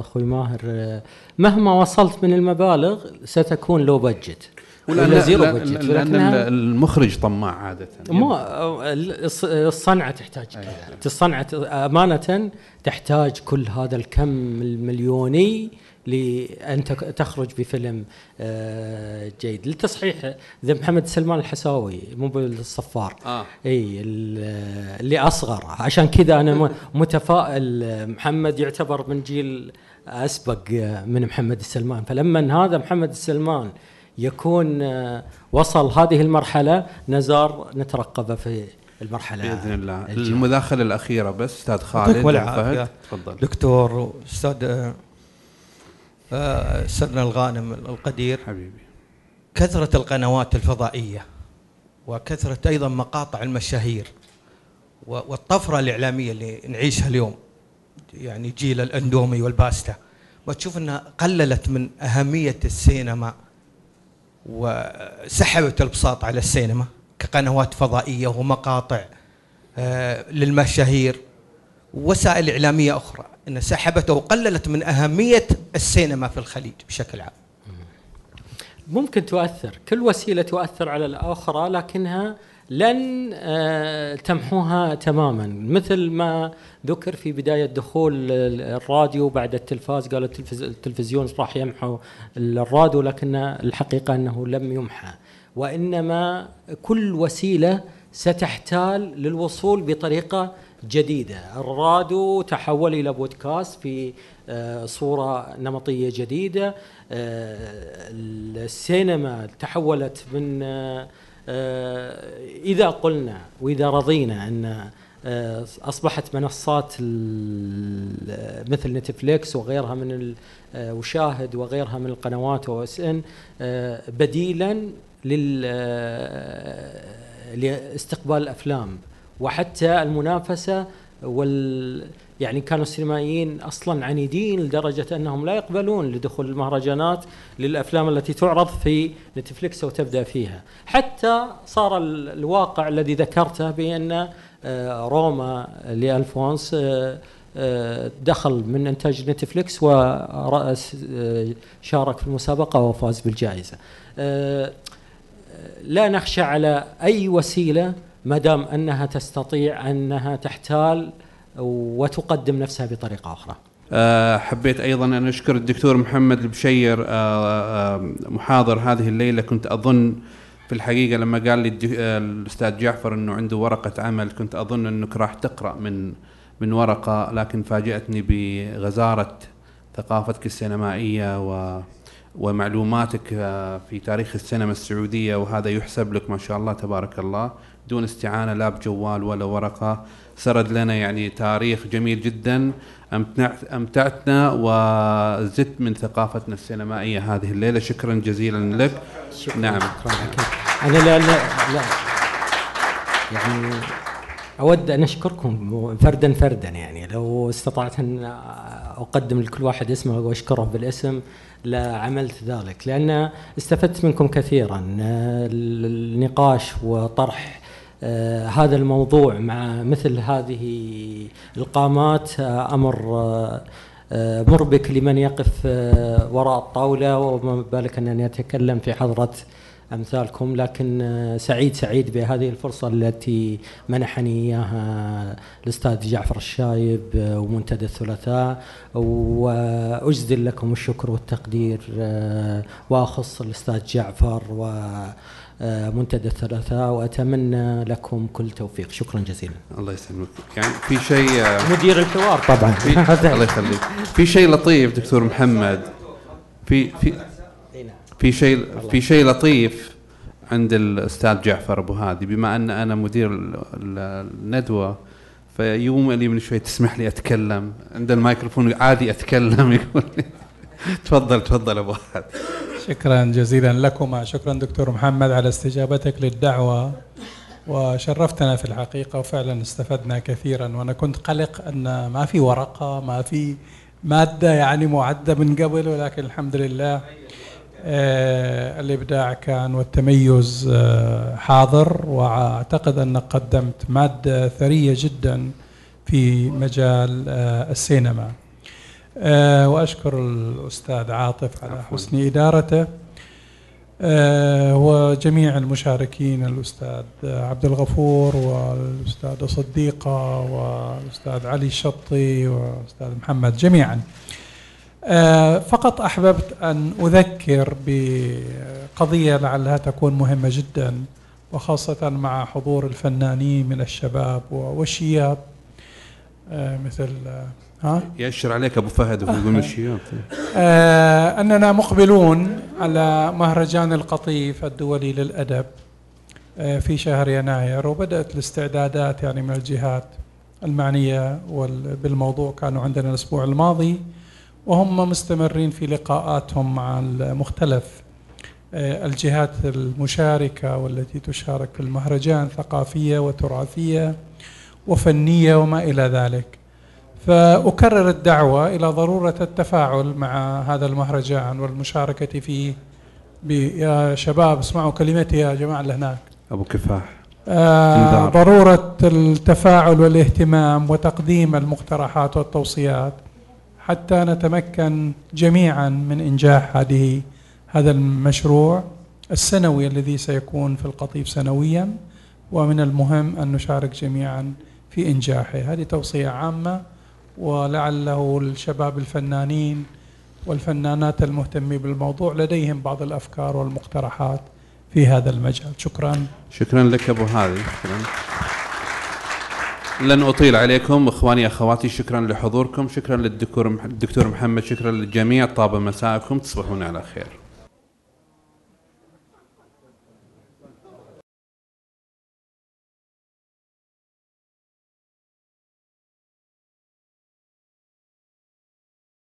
أخوي ماهر آه، مهما وصلت من المبالغ ستكون low budget ولا zero لا- budget لأن المخرج طماع عادة. مو الص- الصنعة تحتاج كذا الصنعة أمانة تحتاج كل هذا الكم المليوني لأن تك- تخرج بفيلم آه، جيد. للتصحيح ذا محمد سلمان الحساوي مو بالصفار آه. إي ال- اللي أصغر. عشان كذا أنا متفائل محمد يعتبر من جيل أسبق من محمد السلمان فلما هذا محمد السلمان يكون آه، وصل هذه المرحلة نزار نترقبه في المرحلة بإذن الله. الجاية. المداخلة الأخيرة بس أستاذ خالد تفضل دكتور أستاذ استاذنا الغانم القدير. حبيبي. كثرة القنوات الفضائية وكثرة أيضا مقاطع المشاهير والطفرة الإعلامية اللي نعيشها اليوم يعني جيل الأندومي والباستا. وتشوف أنها قللت من أهمية السينما وسحبت البساط على السينما كقنوات فضائية ومقاطع آه، للمشاهير. وسائل إعلامية أخرى. أن سحبت وقللت من أهمية السينما في الخليج بشكل عام. ممكن تؤثر كل وسيلة تؤثر على الاخرى لكنها لن آه، تمحوها تماما. مثل ما ذكر في بداية دخول ال- الراديو بعد التلفاز التلفز- التلفزيون راح يمحو الراديو لكن الحقيقة أنه لم يمحى. وإنما كل وسيلة ستحتال للوصول بطريقة جديدة، الراديو تحول إلى بودكاست في آه، صورة نمطية جديدة، آه، السينما تحولت من آه، إذا قلنا وإذا رضينا آه، أصبحت منصات مثل نتفليكس وغيرها من وشاهد وغيرها من القنوات أو اس ان بديلا لاستقبال الأفلام. وحتى المنافسة وال يعني كانوا السينمائيين أصلا عنيدين لدرجة أنهم لا يقبلون لدخول المهرجانات للأفلام التي تعرض في نتفليكس وتبدا فيها، حتى صار ال- الواقع الذي ذكرته بأن آه، روما لألفونس آه، آه، دخل من إنتاج نتفليكس ورأس شارك في المسابقة وفاز بالجائزة. لا نخشى على أي وسيلة ما دام أنها تستطيع أنها تحتال وتقدم نفسها بطريقة أخرى. آه، حبيت أيضا أن أشكر الدكتور محمد البشير آه، آه، محاضر هذه الليلة كنت أظن في الحقيقة لما قال لي الأستاذ جعفر إنه عنده ورقة عمل كنت أظن إنك راح تقرأ من من ورقة لكن فاجأتني بغزارة ثقافتك السينمائية و ومعلوماتك في تاريخ السينما السعودية وهذا يحسب لك ما شاء الله تبارك الله دون استعانة لا بجوال ولا ورقة. سرد لنا يعني تاريخ جميل جدا. أمتعتنا وزدت من ثقافتنا السينمائية هذه الليلة. شكرا جزيلا لك. شكرا. نعم. شكرا لك. أنا لا لا, لا. يعني أود أن أشكركم فردا فردا يعني. لو استطعت أن أقدم لكل واحد اسمه وأشكره بالاسم لعملت ذلك. لأن استفدت منكم كثيرا. النقاش وطرح هذا الموضوع مع مثل هذه القامات آه، أمر مربك لمن يقف وراء الطاولة وما بالك أن يتكلم في حضرة أمثالكم لكن آه، سعيد سعيد بهذه الفرصة التي منحني إياها الأستاذ جعفر الشايب آه، ومنتدى الثلاثاء وأجزل لكم الشكر والتقدير آه، وأخص الأستاذ جعفر و منتدى الثلاثاء وأتمنى لكم كل توفيق. شكرا جزيلا. الله يسلمك. يعني في شيء مدير الحوار طبعا. [laughs] الله يخليك. في شيء لطيف دكتور محمد. في في في شيء في شيء لطيف عند الأستاذ جعفر أبو هادي. بما أن أنا مدير الندوة فيوم اللي من شوي تسمح لي أتكلم. عند الميكروفون عادي أتكلم. [laughs] يقول تفضل تفضل أبو هادي. شكرا جزيلا لكما. شكرا دكتور محمد على استجابتك للدعوة وشرفتنا في الحقيقة وفعلا استفدنا كثيرا. وأنا كنت قلق أن ما في ورقة ما في مادة يعني معدة من قبل ولكن الحمد لله آه، الإبداع كان والتميز آه، حاضر. وأعتقد أنك قدمت مادة ثرية جدا في مجال آه، السينما. وأشكر الأستاذ عاطف على حسن إدارته. وجميع المشاركين الأستاذ عبد الغفور والأستاذ صديقة والأستاذ علي الشطي والأستاذ محمد جميعا. آه، فقط أحببت أن أذكر بقضية لعلها تكون مهمة جدا وخاصة مع حضور الفنانين من الشباب والشياب آه، مثل آه، ها؟ يأشر عليك أبو فهد وهو يقول الشياب أننا مقبلون على مهرجان القطيف الدولي للأدب في شهر يناير وبدأت الاستعدادات يعني من الجهات المعنية بالموضوع كانوا عندنا الأسبوع الماضي وهم مستمرين في لقاءاتهم مع مختلف آه، الجهات المشاركة والتي تشارك في المهرجان ثقافية وتراثية وفنية وما إلى ذلك. فأكرر الدعوة إلى ضرورة التفاعل مع هذا المهرجان والمشاركة فيه. يا شباب اسمعوا كلمتي يا جماعة اللي هناك. أبو كفاح. آه ضرورة التفاعل والاهتمام وتقديم المقترحات والتوصيات حتى نتمكن جميعا من إنجاح هذه هذا المشروع السنوي الذي سيكون في القطيف سنويا ومن المهم أن نشارك جميعا في إنجاحه. هذه توصية عامة ولعله الشباب الفنانين والفنانات المهتمين بالموضوع لديهم بعض الأفكار والمقترحات في هذا المجال. شكرا. شكرا لك أبو هادي شكرا. لن أطيل عليكم. إخواني أخواتي شكرا لحضوركم. شكرا للدكتور محمد. شكرا للجميع طاب مساءكم. تصبحون على خير.